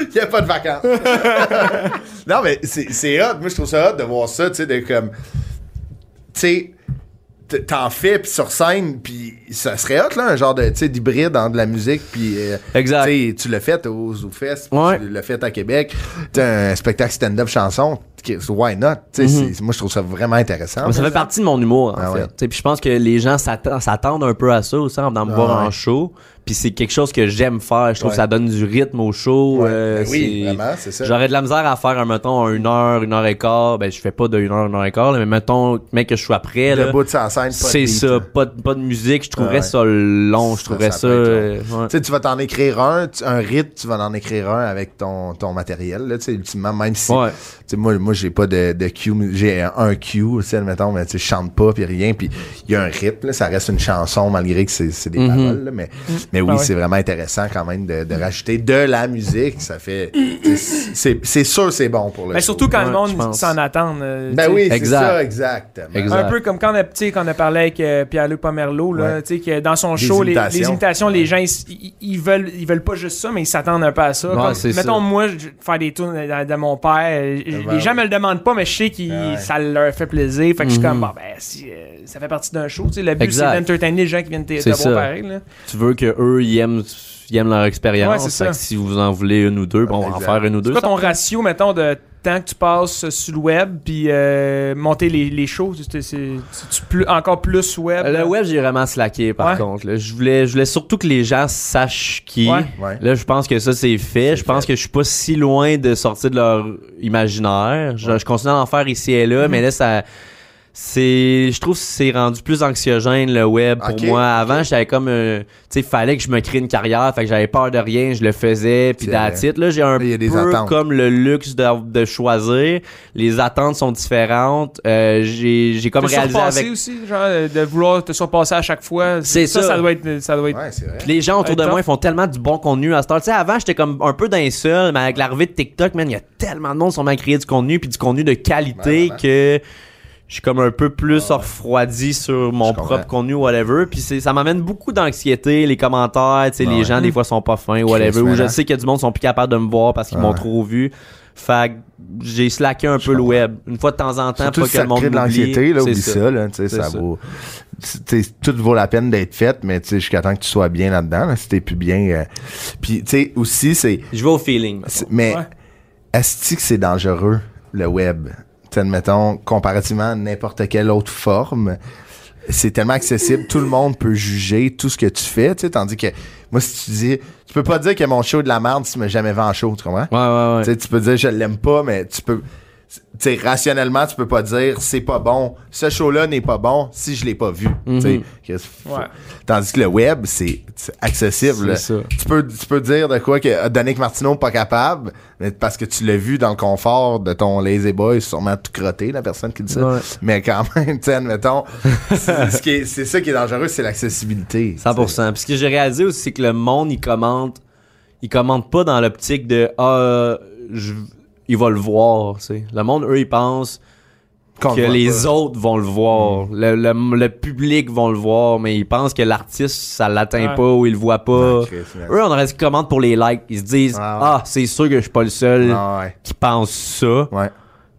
Speaker 1: Il n'y a pas de vacances. [LAUGHS] non, mais c'est hot. Moi, je trouve ça hot de voir ça, tu sais, de comme. Tu sais, t'en fais, puis sur scène, puis ça serait hot, là, un genre de, tu sais, d'hybride entre de la musique, puis. euh,
Speaker 4: Exact.
Speaker 1: Tu l'as fait au ZooFest, puis
Speaker 4: Ouais.
Speaker 1: tu l'as fait à Québec. Tu un spectacle stand-up chanson. Why not? Tu sais, c'est- moi, je trouve ça vraiment intéressant.
Speaker 4: Mais ça fait partie de mon humour, en
Speaker 1: Ah
Speaker 4: fait. Puis je pense que les gens s'attendent s'attendent un peu à ça aussi en venant me
Speaker 1: Ah
Speaker 4: voir
Speaker 1: ouais.
Speaker 4: en show. Puis c'est quelque chose que j'aime faire. Je trouve
Speaker 1: Ouais.
Speaker 4: que ça donne du rythme au show.
Speaker 1: Ouais.
Speaker 4: euh,
Speaker 1: Ben oui,
Speaker 4: c'est-
Speaker 1: vraiment, c'est ça.
Speaker 4: J'aurais de la misère à faire, un, mettons, un une heure, une heure et quart. Ben, je fais pas de une heure, une heure et quart, là, mais mettons, mec, que je sois prêt, là.
Speaker 1: Le bout de sa scène,
Speaker 4: C'est ça, pas de, pas de musique. Je trouverais
Speaker 1: Ouais.
Speaker 4: ça long. Je trouverais
Speaker 1: ça
Speaker 4: euh, ouais.
Speaker 1: Tu sais, tu vas t'en écrire un, tu- un rythme, tu vas en écrire un avec ton, ton matériel, là, tu sais, ultimement, même si,
Speaker 4: Ouais.
Speaker 1: tu sais, moi, moi, j'ai pas de, de cue, j'ai un cue, tu sais, admettons, mais tu sais, je chante pas puis rien, puis il y a un rythme, là, ça reste une chanson malgré que c'est, c'est des
Speaker 4: Mhm.
Speaker 1: paroles, là, mais, mais oui,
Speaker 2: Ah ouais.
Speaker 1: c'est vraiment intéressant quand même de, de rajouter de la musique, ça fait, sais, c'est, sûr c'est bon pour le
Speaker 2: Mais
Speaker 1: show.
Speaker 2: surtout quand
Speaker 4: Ouais,
Speaker 2: le monde s'en attend. euh,
Speaker 1: Ben oui, c'est
Speaker 4: Exact.
Speaker 1: ça, exactement.
Speaker 4: Exact.
Speaker 2: Un peu comme quand on a, quand on a parlé avec euh, Pierre-Luc Pomerleau, là,
Speaker 1: Ouais.
Speaker 2: tu sais, que dans son show, les,
Speaker 1: imitations.
Speaker 2: les imitations, les gens, ils, veulent, ils veulent pas juste ça, mais ils s'attendent un peu à ça.
Speaker 4: Ouais,
Speaker 2: Comme, mettons,
Speaker 4: ça.
Speaker 2: moi, je- faire des tours de, de mon père, euh,
Speaker 1: ben
Speaker 2: les gens
Speaker 1: oui.
Speaker 2: me le demandent pas, mais je sais que
Speaker 1: ouais.
Speaker 2: ça leur fait plaisir. Fait que je suis comme, bon, ben, si, euh, ça fait partie d'un show, tu sais, le but, c'est d'entertainer les gens qui viennent te, voir pareil, là.
Speaker 4: Tu veux que eux ils aiment, ils aiment leur expérience.
Speaker 2: Ouais, ça.
Speaker 4: Si vous en voulez une ou deux, bon, on va en faire une ou deux.
Speaker 2: C'est quoi ton ratio, mettons, de temps que tu passes sur le web, puis euh, monter les, les shows? C'est, plus, encore plus web?
Speaker 4: Le web, j'ai vraiment slacké par
Speaker 2: Ouais.
Speaker 4: contre. là. Je voulais, je voulais surtout que les gens sachent qui.
Speaker 2: Ouais.
Speaker 1: Ouais.
Speaker 4: Là, je pense que ça, c'est fait. Je pense que je suis pas si loin de sortir de leur imaginaire. Je, je continue d'en faire ici et
Speaker 1: Mhm.
Speaker 4: là, mais là, ça. C'est, je trouve que c'est rendu plus anxiogène le web pour moi. Avant, j'avais comme, euh, tu sais, fallait que je me crée une carrière, fait que j'avais peur de rien, je le faisais, puis it. Là, j'ai un
Speaker 1: des
Speaker 4: peu comme le luxe de, de choisir. Les attentes sont différentes. Euh, j'ai, j'ai comme réalisé
Speaker 2: surpasser
Speaker 4: avec
Speaker 2: aussi, genre, de vouloir te surpasser à chaque fois?
Speaker 4: C'est ça.
Speaker 2: Ça doit être, ça doit être
Speaker 1: Ouais, c'est vrai.
Speaker 4: Puis les gens autour de moi, ils font tellement du bon contenu à heure. Tu sais, avant, j'étais comme un peu d'un seul, mais avec l'arrivée de TikTok, man, il y a tellement de monde qui sont à créer du contenu, puis du contenu de qualité que je suis comme un peu plus refroidi sur mon propre contenu, whatever. Puis c'est- ça m'amène beaucoup d'anxiété, les commentaires, tu sais, les
Speaker 1: ouais.
Speaker 4: gens, des fois, sont pas fins, whatever. Ou je
Speaker 1: man.
Speaker 4: sais qu'il y a du monde qui sont plus capables de me voir parce qu'ils m'ont
Speaker 1: ouais.
Speaker 4: trop vu. Fait que j'ai slacké un
Speaker 1: Je
Speaker 4: peu le web. Une fois de temps en temps,
Speaker 1: Surtout
Speaker 4: pas
Speaker 1: si
Speaker 4: que
Speaker 1: ça
Speaker 4: le monde
Speaker 1: crée de l'anxiété, là, oublie ça, là, tu sais, ça,
Speaker 4: ça.
Speaker 1: vaut, tu sais, tout vaut la peine d'être fait, mais tu sais, jusqu'à temps que tu sois bien là-dedans, là, si t'es plus bien, euh, puis tu sais, aussi, c'est,
Speaker 4: Je vais au feeling.
Speaker 1: mais,
Speaker 2: Ouais.
Speaker 1: est-ce que c'est dangereux, le web? Admettons, comparativement à n'importe quelle autre forme, c'est tellement accessible, tout le monde peut juger tout ce que tu fais, tu sais, tandis que, moi, si tu dis, tu peux pas dire que mon show est de la merde si tu m'as jamais vu en show, tu comprends?
Speaker 4: Ouais, ouais, ouais.
Speaker 1: Tu sais, tu peux dire je l'aime pas, mais tu peux. Tu sais, rationnellement, tu peux pas dire c'est pas bon. Ce show-là n'est pas bon si je l'ai pas vu. Tu sais, que
Speaker 2: Ouais.
Speaker 1: Tandis que le web, c'est c'est accessible.
Speaker 4: C'est ça.
Speaker 1: Tu peux, tu peux dire de quoi que euh, Danick Martineau pas capable, mais parce que tu l'as vu dans le confort de ton lazy boy, sûrement tout crotté, la personne qui dit ça.
Speaker 4: Ouais.
Speaker 1: Mais quand [LAUGHS] même, tu sais, admettons, [LAUGHS] c'est ce qui est- c'est ça qui est dangereux, c'est l'accessibilité.
Speaker 4: 100%. Puis ce que j'ai réalisé aussi, c'est que le monde, il commente, il commente pas dans l'optique de ah, je- il va le voir. tu sais. Le monde, eux, ils pensent
Speaker 1: Qu'on
Speaker 4: que
Speaker 1: voit
Speaker 4: les
Speaker 1: pas.
Speaker 4: autres vont le voir. Le, le- le public vont le voir, mais ils pensent que l'artiste, ça l'atteint
Speaker 2: Ouais.
Speaker 4: pas ou il le voit pas.
Speaker 1: Ouais, Chris, man.
Speaker 4: Eux, on aurait qu'ils commentent pour les likes. Ils se disent
Speaker 1: Ah ouais.
Speaker 4: Ah, c'est sûr que je suis pas le seul
Speaker 1: Ah ouais.
Speaker 4: qui pense ça.
Speaker 1: Ouais.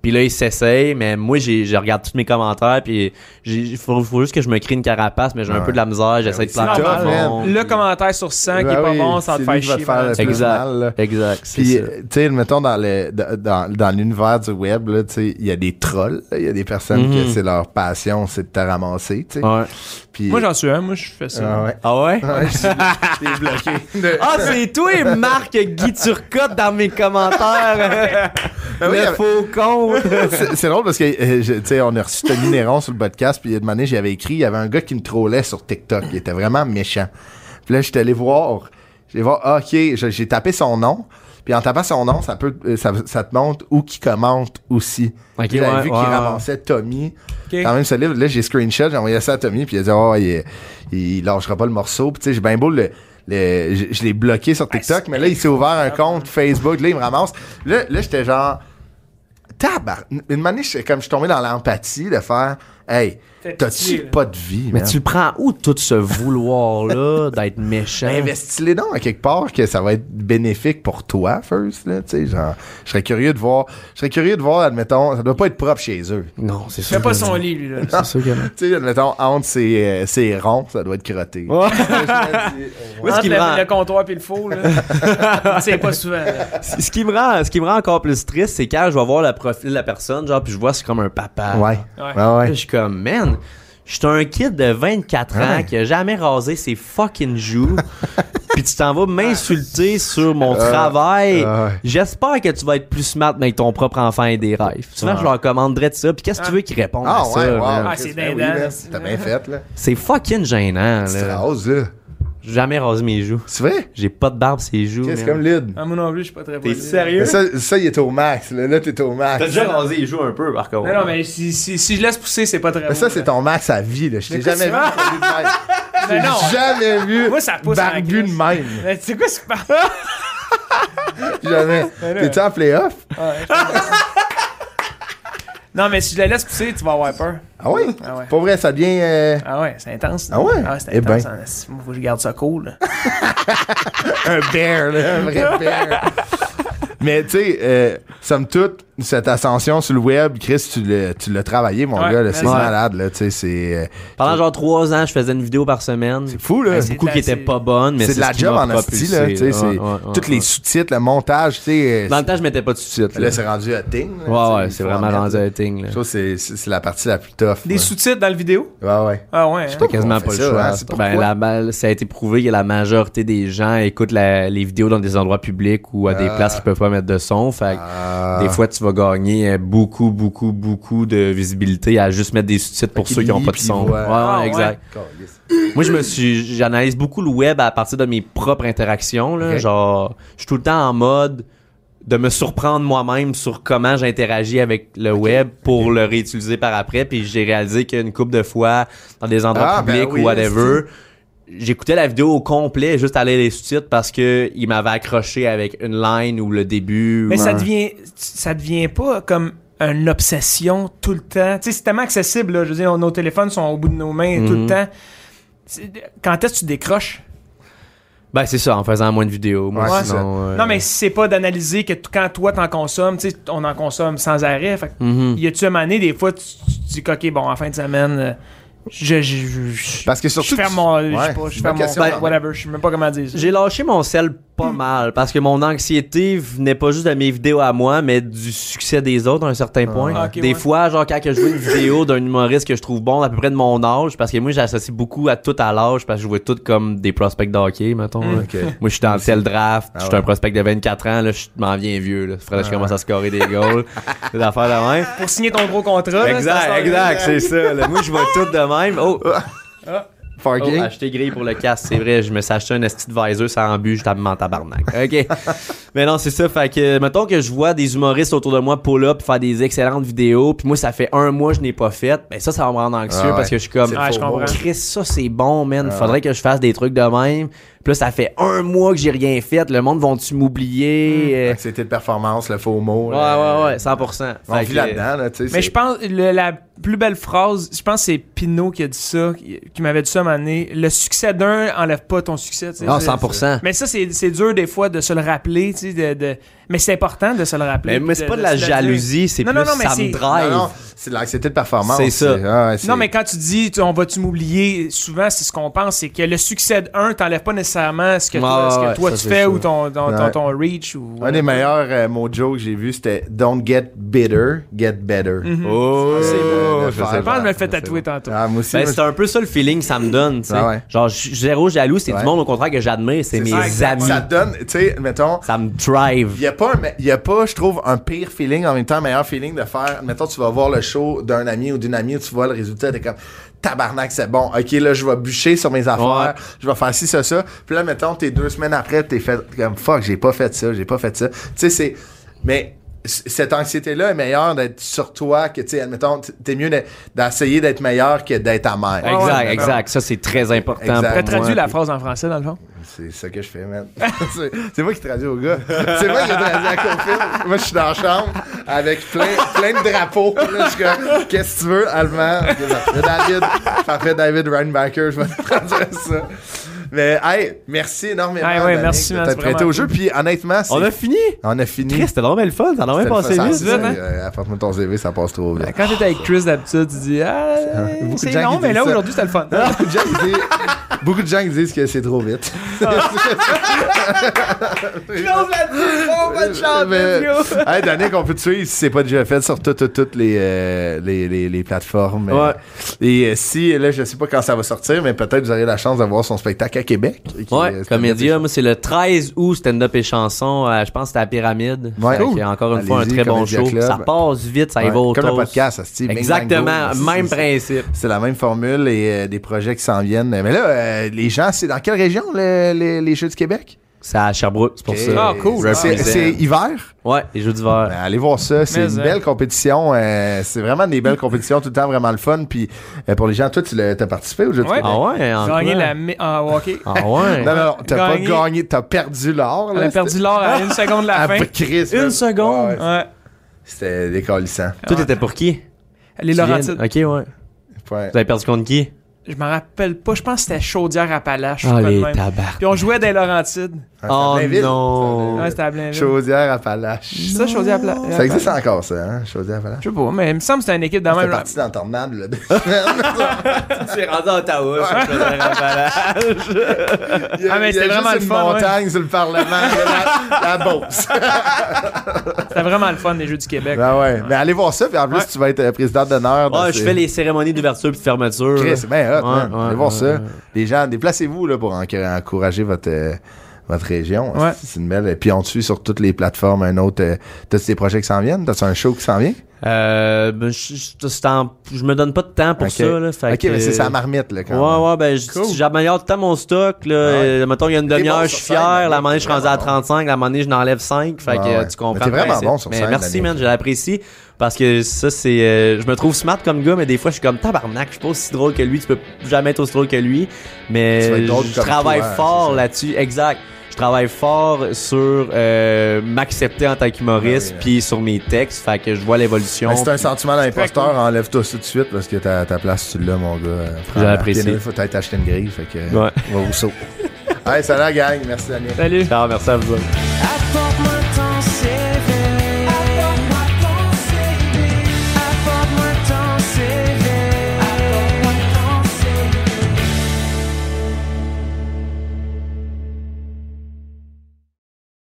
Speaker 4: Puis là, il s'essaye, mais moi, j'ai, je regarde tous mes commentaires, puis il faut, faut juste que je me crée une carapace, mais j'ai un
Speaker 1: Ouais.
Speaker 4: peu de la misère, j'essaie de plaire
Speaker 1: tough,
Speaker 4: à tout le
Speaker 2: commentaire sur 100 qui est
Speaker 1: Ben
Speaker 2: pas
Speaker 1: oui,
Speaker 2: bon, ça te faire
Speaker 1: va
Speaker 2: chier.
Speaker 1: te faire le
Speaker 4: Exact.
Speaker 1: mal.
Speaker 4: Exact,
Speaker 1: Puis, tu sais, mettons, dans, le, dans, dans l'univers du web, là, tu sais, il y a des trolls. là. Il y a des personnes
Speaker 4: Mhm.
Speaker 1: que c'est leur passion, c'est de te ramasser, tu sais.
Speaker 4: Ouais.
Speaker 1: Puis,
Speaker 2: Moi, j'en suis un. Moi, je fais ça.
Speaker 1: Ah ouais.
Speaker 4: Ah ouais?
Speaker 1: Je t'es [LAUGHS] bloqué. De-
Speaker 4: Ah, c'est toi, Marc Guy Turcotte, dans mes commentaires.
Speaker 1: Ben oui, [LAUGHS]
Speaker 4: le faux con.
Speaker 1: c'est drôle parce que euh, tu sais on a reçu Tony Néron sur le podcast puis il y a demandé j'avais écrit il y avait un gars qui me trollait sur TikTok il était vraiment méchant puis là j'étais allé voir j'ai voir ah, ok j'ai tapé son nom puis en tapant son nom ça peut euh, ça, ça te montre où qui commente aussi
Speaker 4: Ok,
Speaker 1: Puis j'avais
Speaker 4: ouais,
Speaker 1: vu
Speaker 4: ouais,
Speaker 1: qu'il
Speaker 4: ouais.
Speaker 1: ramassait Tommy quand même solide là j'ai screenshot j'ai envoyé ça à Tommy puis il a dit oh il, il lâchera pas le morceau puis tu sais j'ai bien beau le le- je, je l'ai bloqué sur TikTok, mais là, il s'est ouvert un compte Facebook. Là, il me ramasse. Là, là j'étais genre, tabar. Une manière, comme je suis tombé dans l'empathie de faire, hey, t'as-tu pas de vie,
Speaker 4: Mais
Speaker 1: man?
Speaker 4: tu le prends où tout ce vouloir-là [LAUGHS] d'être méchant?
Speaker 1: Investis-les donc à quelque part que ça va être bénéfique pour toi, first, là, tu sais, genre, je serais curieux de voir, je serais curieux de voir, admettons, ça doit pas être propre chez eux.
Speaker 4: Non, c'est
Speaker 2: Il
Speaker 4: sûr.
Speaker 2: fait pas son lit, lui. Là.
Speaker 4: C'est sûr que non. [LAUGHS]
Speaker 1: Tu sais, admettons, entre ses, euh, ses ronds, ça doit être crotté.
Speaker 4: Ouais. [LAUGHS] Moi, ce
Speaker 2: Entre
Speaker 4: qui me
Speaker 2: le,
Speaker 4: rend-
Speaker 2: le comptoir puis le faux, là? c'est pas souvent. là.
Speaker 4: Ce qui me rend, ce qui me rend encore plus triste, c'est quand je vais voir le profil de la personne, genre, puis je vois c'est comme un papa.
Speaker 1: Ouais.
Speaker 2: Ouais.
Speaker 1: Ouais, ouais.
Speaker 4: je suis comme, man, je suis un kid de 24 ans
Speaker 1: Ouais.
Speaker 4: qui a jamais rasé ses fucking joues. [LAUGHS] Puis tu t'en vas m'insulter sur mon travail.
Speaker 1: ah ouais.
Speaker 4: J'espère que tu vas être plus smart avec ton propre enfant et des rêves. Souvent,
Speaker 1: Ah.
Speaker 4: je leur commanderais de ça. Puis qu'est-ce que tu veux qu'ils répondent
Speaker 1: Ah,
Speaker 4: à ça?
Speaker 1: ouais, wow.
Speaker 4: man?
Speaker 2: Ah, c'est
Speaker 1: ben oui,
Speaker 2: c'est-
Speaker 1: T'as bien fait, là.
Speaker 4: C'est fucking gênant.
Speaker 1: Tu te
Speaker 4: Là.
Speaker 1: rases, là.
Speaker 4: J'ai jamais rasé mes joues.
Speaker 1: C'est vrai?
Speaker 4: J'ai pas de barbe sur les joues.
Speaker 1: Qu'est-ce
Speaker 4: man.
Speaker 1: comme Lyd?
Speaker 2: Ah, moi non plus, je suis pas très
Speaker 4: T'es sérieux?
Speaker 1: Mais ça, ça, il est au max. Là, là t'es au max.
Speaker 4: T'as déjà rasé les joues un peu, par contre.
Speaker 2: Non, non, mais si, si, si je laisse pousser, c'est pas très
Speaker 1: Mais
Speaker 2: beau,
Speaker 1: ça, c'est ton max à vie, là. Je t'ai [LAUGHS] jamais vu.
Speaker 2: Mais non.
Speaker 1: J'ai jamais vu
Speaker 2: Moi, ça pousse à la
Speaker 1: barbu de même.
Speaker 2: Mais tu sais quoi, c'est pas.
Speaker 1: Jamais. [LAUGHS] T'es-tu en playoff?
Speaker 2: Non, mais si je la laisse pousser, tu vas avoir peur.
Speaker 1: Ah oui?
Speaker 2: Ah ouais.
Speaker 1: Pour vrai, ça devient... euh,
Speaker 2: Ah ouais, c'est intense.
Speaker 1: Ah ouais?
Speaker 2: Ah, c'est
Speaker 1: Eh
Speaker 2: intense.
Speaker 1: ben.
Speaker 2: hein. Moi, faut que je garde ça cool. [LAUGHS]
Speaker 1: un bear, là, un vrai [LAUGHS] bear. Mais tu sais, euh, somme toute, cette ascension sur le web, Chris, tu l'as, tu l'as travaillé, mon
Speaker 2: Ouais,
Speaker 1: gars. là, c'est
Speaker 2: ouais.
Speaker 1: malade, là. Tu sais, c'est, euh,
Speaker 4: Pendant genre trois ans, je faisais une vidéo par semaine.
Speaker 1: c'est fou, là.
Speaker 2: Ouais, c'est
Speaker 4: Beaucoup
Speaker 2: de la-
Speaker 4: qui étaient pas bonnes, mais
Speaker 1: C'est de la
Speaker 4: ce
Speaker 1: job en asti,
Speaker 4: propulsé,
Speaker 1: là. Tu sais, c'est
Speaker 4: Ouais, ouais, ouais,
Speaker 1: tous les sous-titres, le montage, tu sais. euh,
Speaker 4: Dans le temps, je mettais pas de sous-titres.
Speaker 1: là,
Speaker 4: Là,
Speaker 1: c'est rendu à thing. là,
Speaker 4: Ouais, ouais, c'est vraiment rendu
Speaker 1: là.
Speaker 4: un thing. Là.
Speaker 1: Ça, c'est, c'est, c'est la partie la plus tough.
Speaker 2: Des sous-titres dans le vidéo?
Speaker 1: Ouais, ouais.
Speaker 2: Ah ouais. hein?
Speaker 4: T'as quasiment pas le
Speaker 1: ça,
Speaker 4: choix.
Speaker 1: hein,
Speaker 4: ben, la, ça a été prouvé que la majorité des gens écoutent la- les vidéos dans des endroits publics ou à des
Speaker 1: Ah.
Speaker 4: places qui peuvent pas mettre de son. Fait que
Speaker 1: Ah.
Speaker 4: des fois, tu vas gagner euh, beaucoup, beaucoup, beaucoup de visibilité à juste mettre des sous-titres pour ceux qui ont
Speaker 1: lient
Speaker 4: pas de son. Ouais,
Speaker 2: Ah,
Speaker 4: ouais, exact.
Speaker 1: Calisse.
Speaker 4: Moi, je me suis, j'analyse beaucoup le web à partir de mes propres interactions. Là. Genre, je suis tout le temps en mode de me surprendre moi-même sur comment j'interagis avec le web pour le réutiliser par après. Puis j'ai réalisé qu'une couple de fois, dans des endroits
Speaker 1: Ah, ben
Speaker 4: publics
Speaker 1: oui,
Speaker 4: ou whatever, j'écoutais la vidéo au complet juste à aller les sous-titres parce que il m'avait accroché avec une line ou le début.
Speaker 2: Mais
Speaker 4: ou
Speaker 2: ça
Speaker 4: un-
Speaker 2: devient, ça devient pas comme une obsession tout le temps. Tu sais, c'est tellement accessible, là. Je veux dire, nos téléphones sont au bout de nos mains tout le
Speaker 4: Mhm.
Speaker 2: temps. Quand est-ce que tu décroches?
Speaker 4: Ben, c'est ça, en faisant moins de vidéos. Moi,
Speaker 1: Ouais,
Speaker 4: sinon, euh,
Speaker 2: Non, mais c'est pas d'analyser que quand toi t'en consommes, tu sais, on en consomme sans arrêt. Fait
Speaker 4: mhm.
Speaker 2: y a-tu un moment donné, des fois, tu, tu te dis, OK, bon, en fin de semaine, euh, je, je, je, je-
Speaker 1: Parce que
Speaker 2: je
Speaker 1: surtout.
Speaker 2: ferme mon, je sais
Speaker 1: Ouais,
Speaker 2: pas, je ferme mon, ben, whatever, je sais même pas comment dire ça.
Speaker 4: J'ai lâché mon sel pas mal parce que mon anxiété venait pas juste de mes vidéos à moi, mais du succès des autres à un certain point.
Speaker 2: Ah, ok,
Speaker 4: des
Speaker 2: ouais.
Speaker 4: fois, genre quand je vois une vidéo d'un humoriste que je trouve bon à peu près de mon âge, parce que moi j'associe beaucoup à tout à l'âge parce que je vois tout comme des prospects de hockey, mettons.
Speaker 2: Mm.
Speaker 4: là.
Speaker 1: Ok.
Speaker 4: Moi je suis dans tel draft,
Speaker 1: Ah
Speaker 4: je suis
Speaker 1: ouais.
Speaker 4: un prospect de 24 ans, là je m'en viens vieux. Là. Faudrait que je commence à scorer des goals, [LAUGHS] des affaires de même.
Speaker 2: Pour signer ton gros contrat. là,
Speaker 4: Exact,
Speaker 2: ça, ça-
Speaker 4: exact, c'est ça. là. Moi je vois tout de même. Oh, Oh,
Speaker 1: Parking.
Speaker 4: acheter gris pour le casque, c'est vrai. Je me suis acheté un esti de visor sans but, je tape en tabarnak. OK. [LAUGHS] Mais non, c'est ça. Fait que, mettons que je vois des humoristes autour de moi pull up faire des excellentes vidéos, puis moi, ça fait un mois que je n'ai pas fait. Ben ça, ça va me rendre anxieux
Speaker 1: Ah ouais.
Speaker 4: parce que je suis comme,
Speaker 2: comprends.
Speaker 4: Chris, ça, c'est bon, man.
Speaker 1: Ah
Speaker 4: Faudrait que je fasse des trucs de même. Puis là, ça fait un mois que j'ai rien fait. Le monde vont-tu m'oublier? Euh,
Speaker 1: C'était de performance, le faux mot.
Speaker 4: Ouais,
Speaker 1: là.
Speaker 4: ouais, ouais, 100%.
Speaker 1: On vit là-dedans, là, tu sais.
Speaker 2: Mais je pense le- la plus belle phrase, je pense que c'est Pinot qui a dit ça, qui, qui m'avait dit ça à un moment donné. Le succès d'un enlève pas ton succès. tu sais.
Speaker 4: Ah,
Speaker 2: C'est-
Speaker 4: 100%.
Speaker 2: Mais ça, c'est c'est dur des fois de se le rappeler, tu sais, de, de- Mais c'est important de se le rappeler.
Speaker 4: Mais, mais c'est
Speaker 2: de-
Speaker 4: pas de
Speaker 2: de
Speaker 4: la jalousie, c'est plus
Speaker 2: non, non, mais
Speaker 4: ça
Speaker 2: c'est-
Speaker 4: me drive.
Speaker 1: Non, non, c'est de l'anxiété de performance.
Speaker 4: C'est ça.
Speaker 1: ah c'est-
Speaker 2: Non, mais quand tu dis tu- on va-tu m'oublier, souvent c'est ce qu'on pense, c'est que le succès d'un t'enlève pas nécessairement ce que toi, ce que tu
Speaker 4: c'est
Speaker 2: fais ou ton, ton, ton,
Speaker 1: Ouais.
Speaker 2: ton reach. Ou,
Speaker 1: Un des meilleurs euh, mots que j'ai vu, c'était Don't get bitter, get better.
Speaker 4: Oh,
Speaker 1: C'est le- le
Speaker 4: je sais
Speaker 2: que je me le fais
Speaker 1: c'est
Speaker 2: tatouer tantôt.
Speaker 1: Ah.
Speaker 4: Ben, c'est un peu ça le feeling que ça me donne.
Speaker 1: Ah.
Speaker 4: Genre, zéro jaloux, c'est du monde au contraire que j'admire, c'est mes amis.
Speaker 1: Ça donne, tu sais, mettons,
Speaker 4: Ça me drive.
Speaker 1: Il y a pas, un- y a pas, je trouve, un pire feeling, en même temps, un meilleur feeling de faire, mettons, tu vas voir le show d'un ami ou d'une amie, où tu vois le résultat, t'es comme, tabarnak, c'est bon, ok, là, je vais bûcher sur mes affaires,
Speaker 4: Ouais.
Speaker 1: je vais faire ci, ça, ça. Puis là, mettons, t'es deux semaines après, t'es fait, comme, fuck, j'ai pas fait ça, j'ai pas fait ça. Tu sais, c'est, mais, cette anxiété-là est meilleure d'être sur toi que, tu sais, admettons, t'es mieux d'essayer d'être meilleur que d'être amer.
Speaker 4: Exact,
Speaker 2: ouais,
Speaker 4: exact. Ça, c'est très important. Pour
Speaker 2: T'as traduit
Speaker 4: moi.
Speaker 2: la phrase en français dans le fond?
Speaker 1: C'est ça que je fais, man. [LAUGHS] c'est moi qui traduis au gars. C'est moi qui ai traduit à Confirme. Moi, je suis dans la chambre avec plein, plein de drapeaux. Là, je suis comme, qu'est-ce que tu veux, allemand? Parfait, David, parfait, David Reinbacker, je vais te [LAUGHS] traduire ça. Mais, hey, merci énormément.
Speaker 2: Hey, ouais,
Speaker 1: Danick,
Speaker 2: merci,
Speaker 1: de
Speaker 2: man,
Speaker 1: t'être prêté au jeu. Puis, honnêtement, c'est-
Speaker 4: On a fini?
Speaker 1: on a fini.
Speaker 4: Chris, c'était vraiment le fun. Ça a vraiment passé vite.
Speaker 2: hein?
Speaker 1: euh, Apporte-moi ton CV, ça passe trop vite.
Speaker 2: Quand t'es avec Chris d'habitude, tu dis Ah,
Speaker 1: beaucoup de
Speaker 2: c'est
Speaker 1: gens
Speaker 2: long,
Speaker 1: qui
Speaker 2: mais
Speaker 1: disent
Speaker 2: là
Speaker 1: ça.
Speaker 2: aujourd'hui c'était le fun. [LAUGHS]
Speaker 1: Beaucoup de gens qui disent, beaucoup de gens qui disent que c'est trop vite. [LAUGHS] Mais- [LAUGHS] Hey, Danick, on peut te suivre si c'est pas déjà fait sur toutes, toutes, toutes les, euh, les, les, les plateformes.
Speaker 4: Ouais.
Speaker 1: Et euh, si, là, je sais pas quand ça va sortir, mais peut-être vous aurez la chance de voir son spectacle à Québec.
Speaker 4: Ouais,
Speaker 1: et
Speaker 4: moi c'est le 13 août, stand-up et chanson. euh, je pense que c'était à la Pyramide.
Speaker 1: Ouais. Cool.
Speaker 4: encore une fois un très bon
Speaker 1: Comédia
Speaker 4: show.
Speaker 1: Club.
Speaker 4: Ça passe vite, ça
Speaker 1: Ouais,
Speaker 4: y va au
Speaker 1: Comme le podcast, ça se dit,
Speaker 4: Exactement, même principe.
Speaker 1: C'est la même formule et euh, des projets qui s'en viennent. Mais là, euh, les gens, c'est dans quelle région le- les, les Jeux du Québec?
Speaker 4: C'est à Sherbrooke, c'est pour ça.
Speaker 2: Ah, cool.
Speaker 1: C'est hiver?
Speaker 4: Ouais, les jeux d'hiver.
Speaker 1: Ben, allez voir ça, c'est
Speaker 2: Mais,
Speaker 1: une
Speaker 2: hein.
Speaker 1: belle compétition. euh, c'est vraiment des belles compétitions, tout le temps vraiment le fun. Puis euh, pour les gens, toi, tu l'as- t'as participé au jeu du
Speaker 2: Ouais.
Speaker 1: Québec?
Speaker 4: Ah ouais, en
Speaker 2: Gagner
Speaker 4: quoi?
Speaker 2: la mi- en hockey.
Speaker 4: Ah ouais.
Speaker 1: Non, non, non, t'as pas
Speaker 2: Gagné.
Speaker 1: gagné, t'as perdu l'or.
Speaker 2: A perdu l'or à une seconde de la
Speaker 1: c'était- [LAUGHS]
Speaker 2: fin.
Speaker 1: Ah, Chris,
Speaker 4: Une seconde?
Speaker 1: Ouais. C'était décalissant.
Speaker 4: Toi, t'étais pour qui?
Speaker 2: Les Laurentides.
Speaker 4: Ok, ouais.
Speaker 1: Ouais.
Speaker 4: Vous avez perdu contre qui?
Speaker 2: Je m'en rappelle pas. Je pense que c'était Chaudière-Appalaches.
Speaker 4: Ah, les.
Speaker 2: Puis on jouait des Laurentides.
Speaker 1: Ah,
Speaker 4: Oh non.
Speaker 2: Ouais, c'était à Blainville.
Speaker 1: Chaudière Appalaches.
Speaker 2: Ça, Chaudière-Appalaches.
Speaker 1: Ça existe encore, ça, hein? Chaudière Appalaches?
Speaker 2: Je sais pas, mais il me semble que c'était une équipe de
Speaker 1: C'était
Speaker 2: même.
Speaker 1: parti dans tornade, là. [LAUGHS]
Speaker 4: Tu es rendu à Ottawa.
Speaker 1: Y a,
Speaker 2: Ah, mais
Speaker 1: il y a
Speaker 2: c'était vraiment
Speaker 1: juste
Speaker 2: le
Speaker 1: une
Speaker 2: fun, ouais.
Speaker 1: montagne sur le Parlement, la, la Beauce.
Speaker 2: C'était vraiment le fun des Jeux du Québec.
Speaker 1: Ben ouais. Mais allez voir ça, puis en plus,
Speaker 2: Ouais.
Speaker 1: tu vas être euh, président d'honneur.
Speaker 4: Ouais, je fais les cérémonies d'ouverture puis de fermeture.
Speaker 1: Chris, c'est bien hot,
Speaker 4: ouais,
Speaker 1: Allez voir ça. Les gens, déplacez-vous là, pour en- encourager votre, euh, votre région.
Speaker 2: Ouais.
Speaker 1: C'est c'est une belle. Puis on te suit sur toutes les plateformes. Un autre. euh, T'as-tu des projets qui s'en viennent? T'as-tu un show qui s'en vient?
Speaker 4: Euh, ben, je, je- je me donne pas de temps pour ça, là. Fait
Speaker 1: ok,
Speaker 4: que-
Speaker 1: mais c'est sa marmite, là, quand même.
Speaker 4: Ouais, ouais, ben,
Speaker 2: Cool.
Speaker 4: j'améliore tout le temps mon stock, là. Euh, mettons, il y a une demi-heure,
Speaker 1: bon
Speaker 4: je suis fier. La manée, je suis rendu à
Speaker 1: vraiment
Speaker 4: 35. La manée, je n'enlève 5. Fait
Speaker 1: Ouais,
Speaker 4: que,
Speaker 1: ouais.
Speaker 4: euh, tu comprends.
Speaker 1: T'es vraiment
Speaker 4: principe.
Speaker 1: bon sur
Speaker 4: Mais
Speaker 1: scène,
Speaker 4: merci, man, je l'apprécie. Parce que ça, c'est, euh, je me trouve smart comme gars, mais des fois, je suis comme tabarnak. Je suis pas aussi drôle que lui. Tu peux jamais être aussi drôle que lui. Mais je travaille
Speaker 1: toi,
Speaker 4: fort là-dessus. Exact. Je travaille fort sur euh, m'accepter en tant qu'humoriste,
Speaker 1: Ah oui,
Speaker 4: puis sur mes textes. Fait que je vois l'évolution.
Speaker 1: Mais c'est un sentiment d'imposteur,
Speaker 2: cool.
Speaker 1: enlève-toi ça tout de suite parce que ta, ta place, tu l'as, mon gars.
Speaker 4: J'apprécie.
Speaker 1: Faut peut-être acheter une grille, fait que.
Speaker 4: Ouais.
Speaker 1: Va au saut. [LAUGHS] Hey, salut la gang, merci Daniel.
Speaker 2: Salut.
Speaker 4: Ah, merci à vous.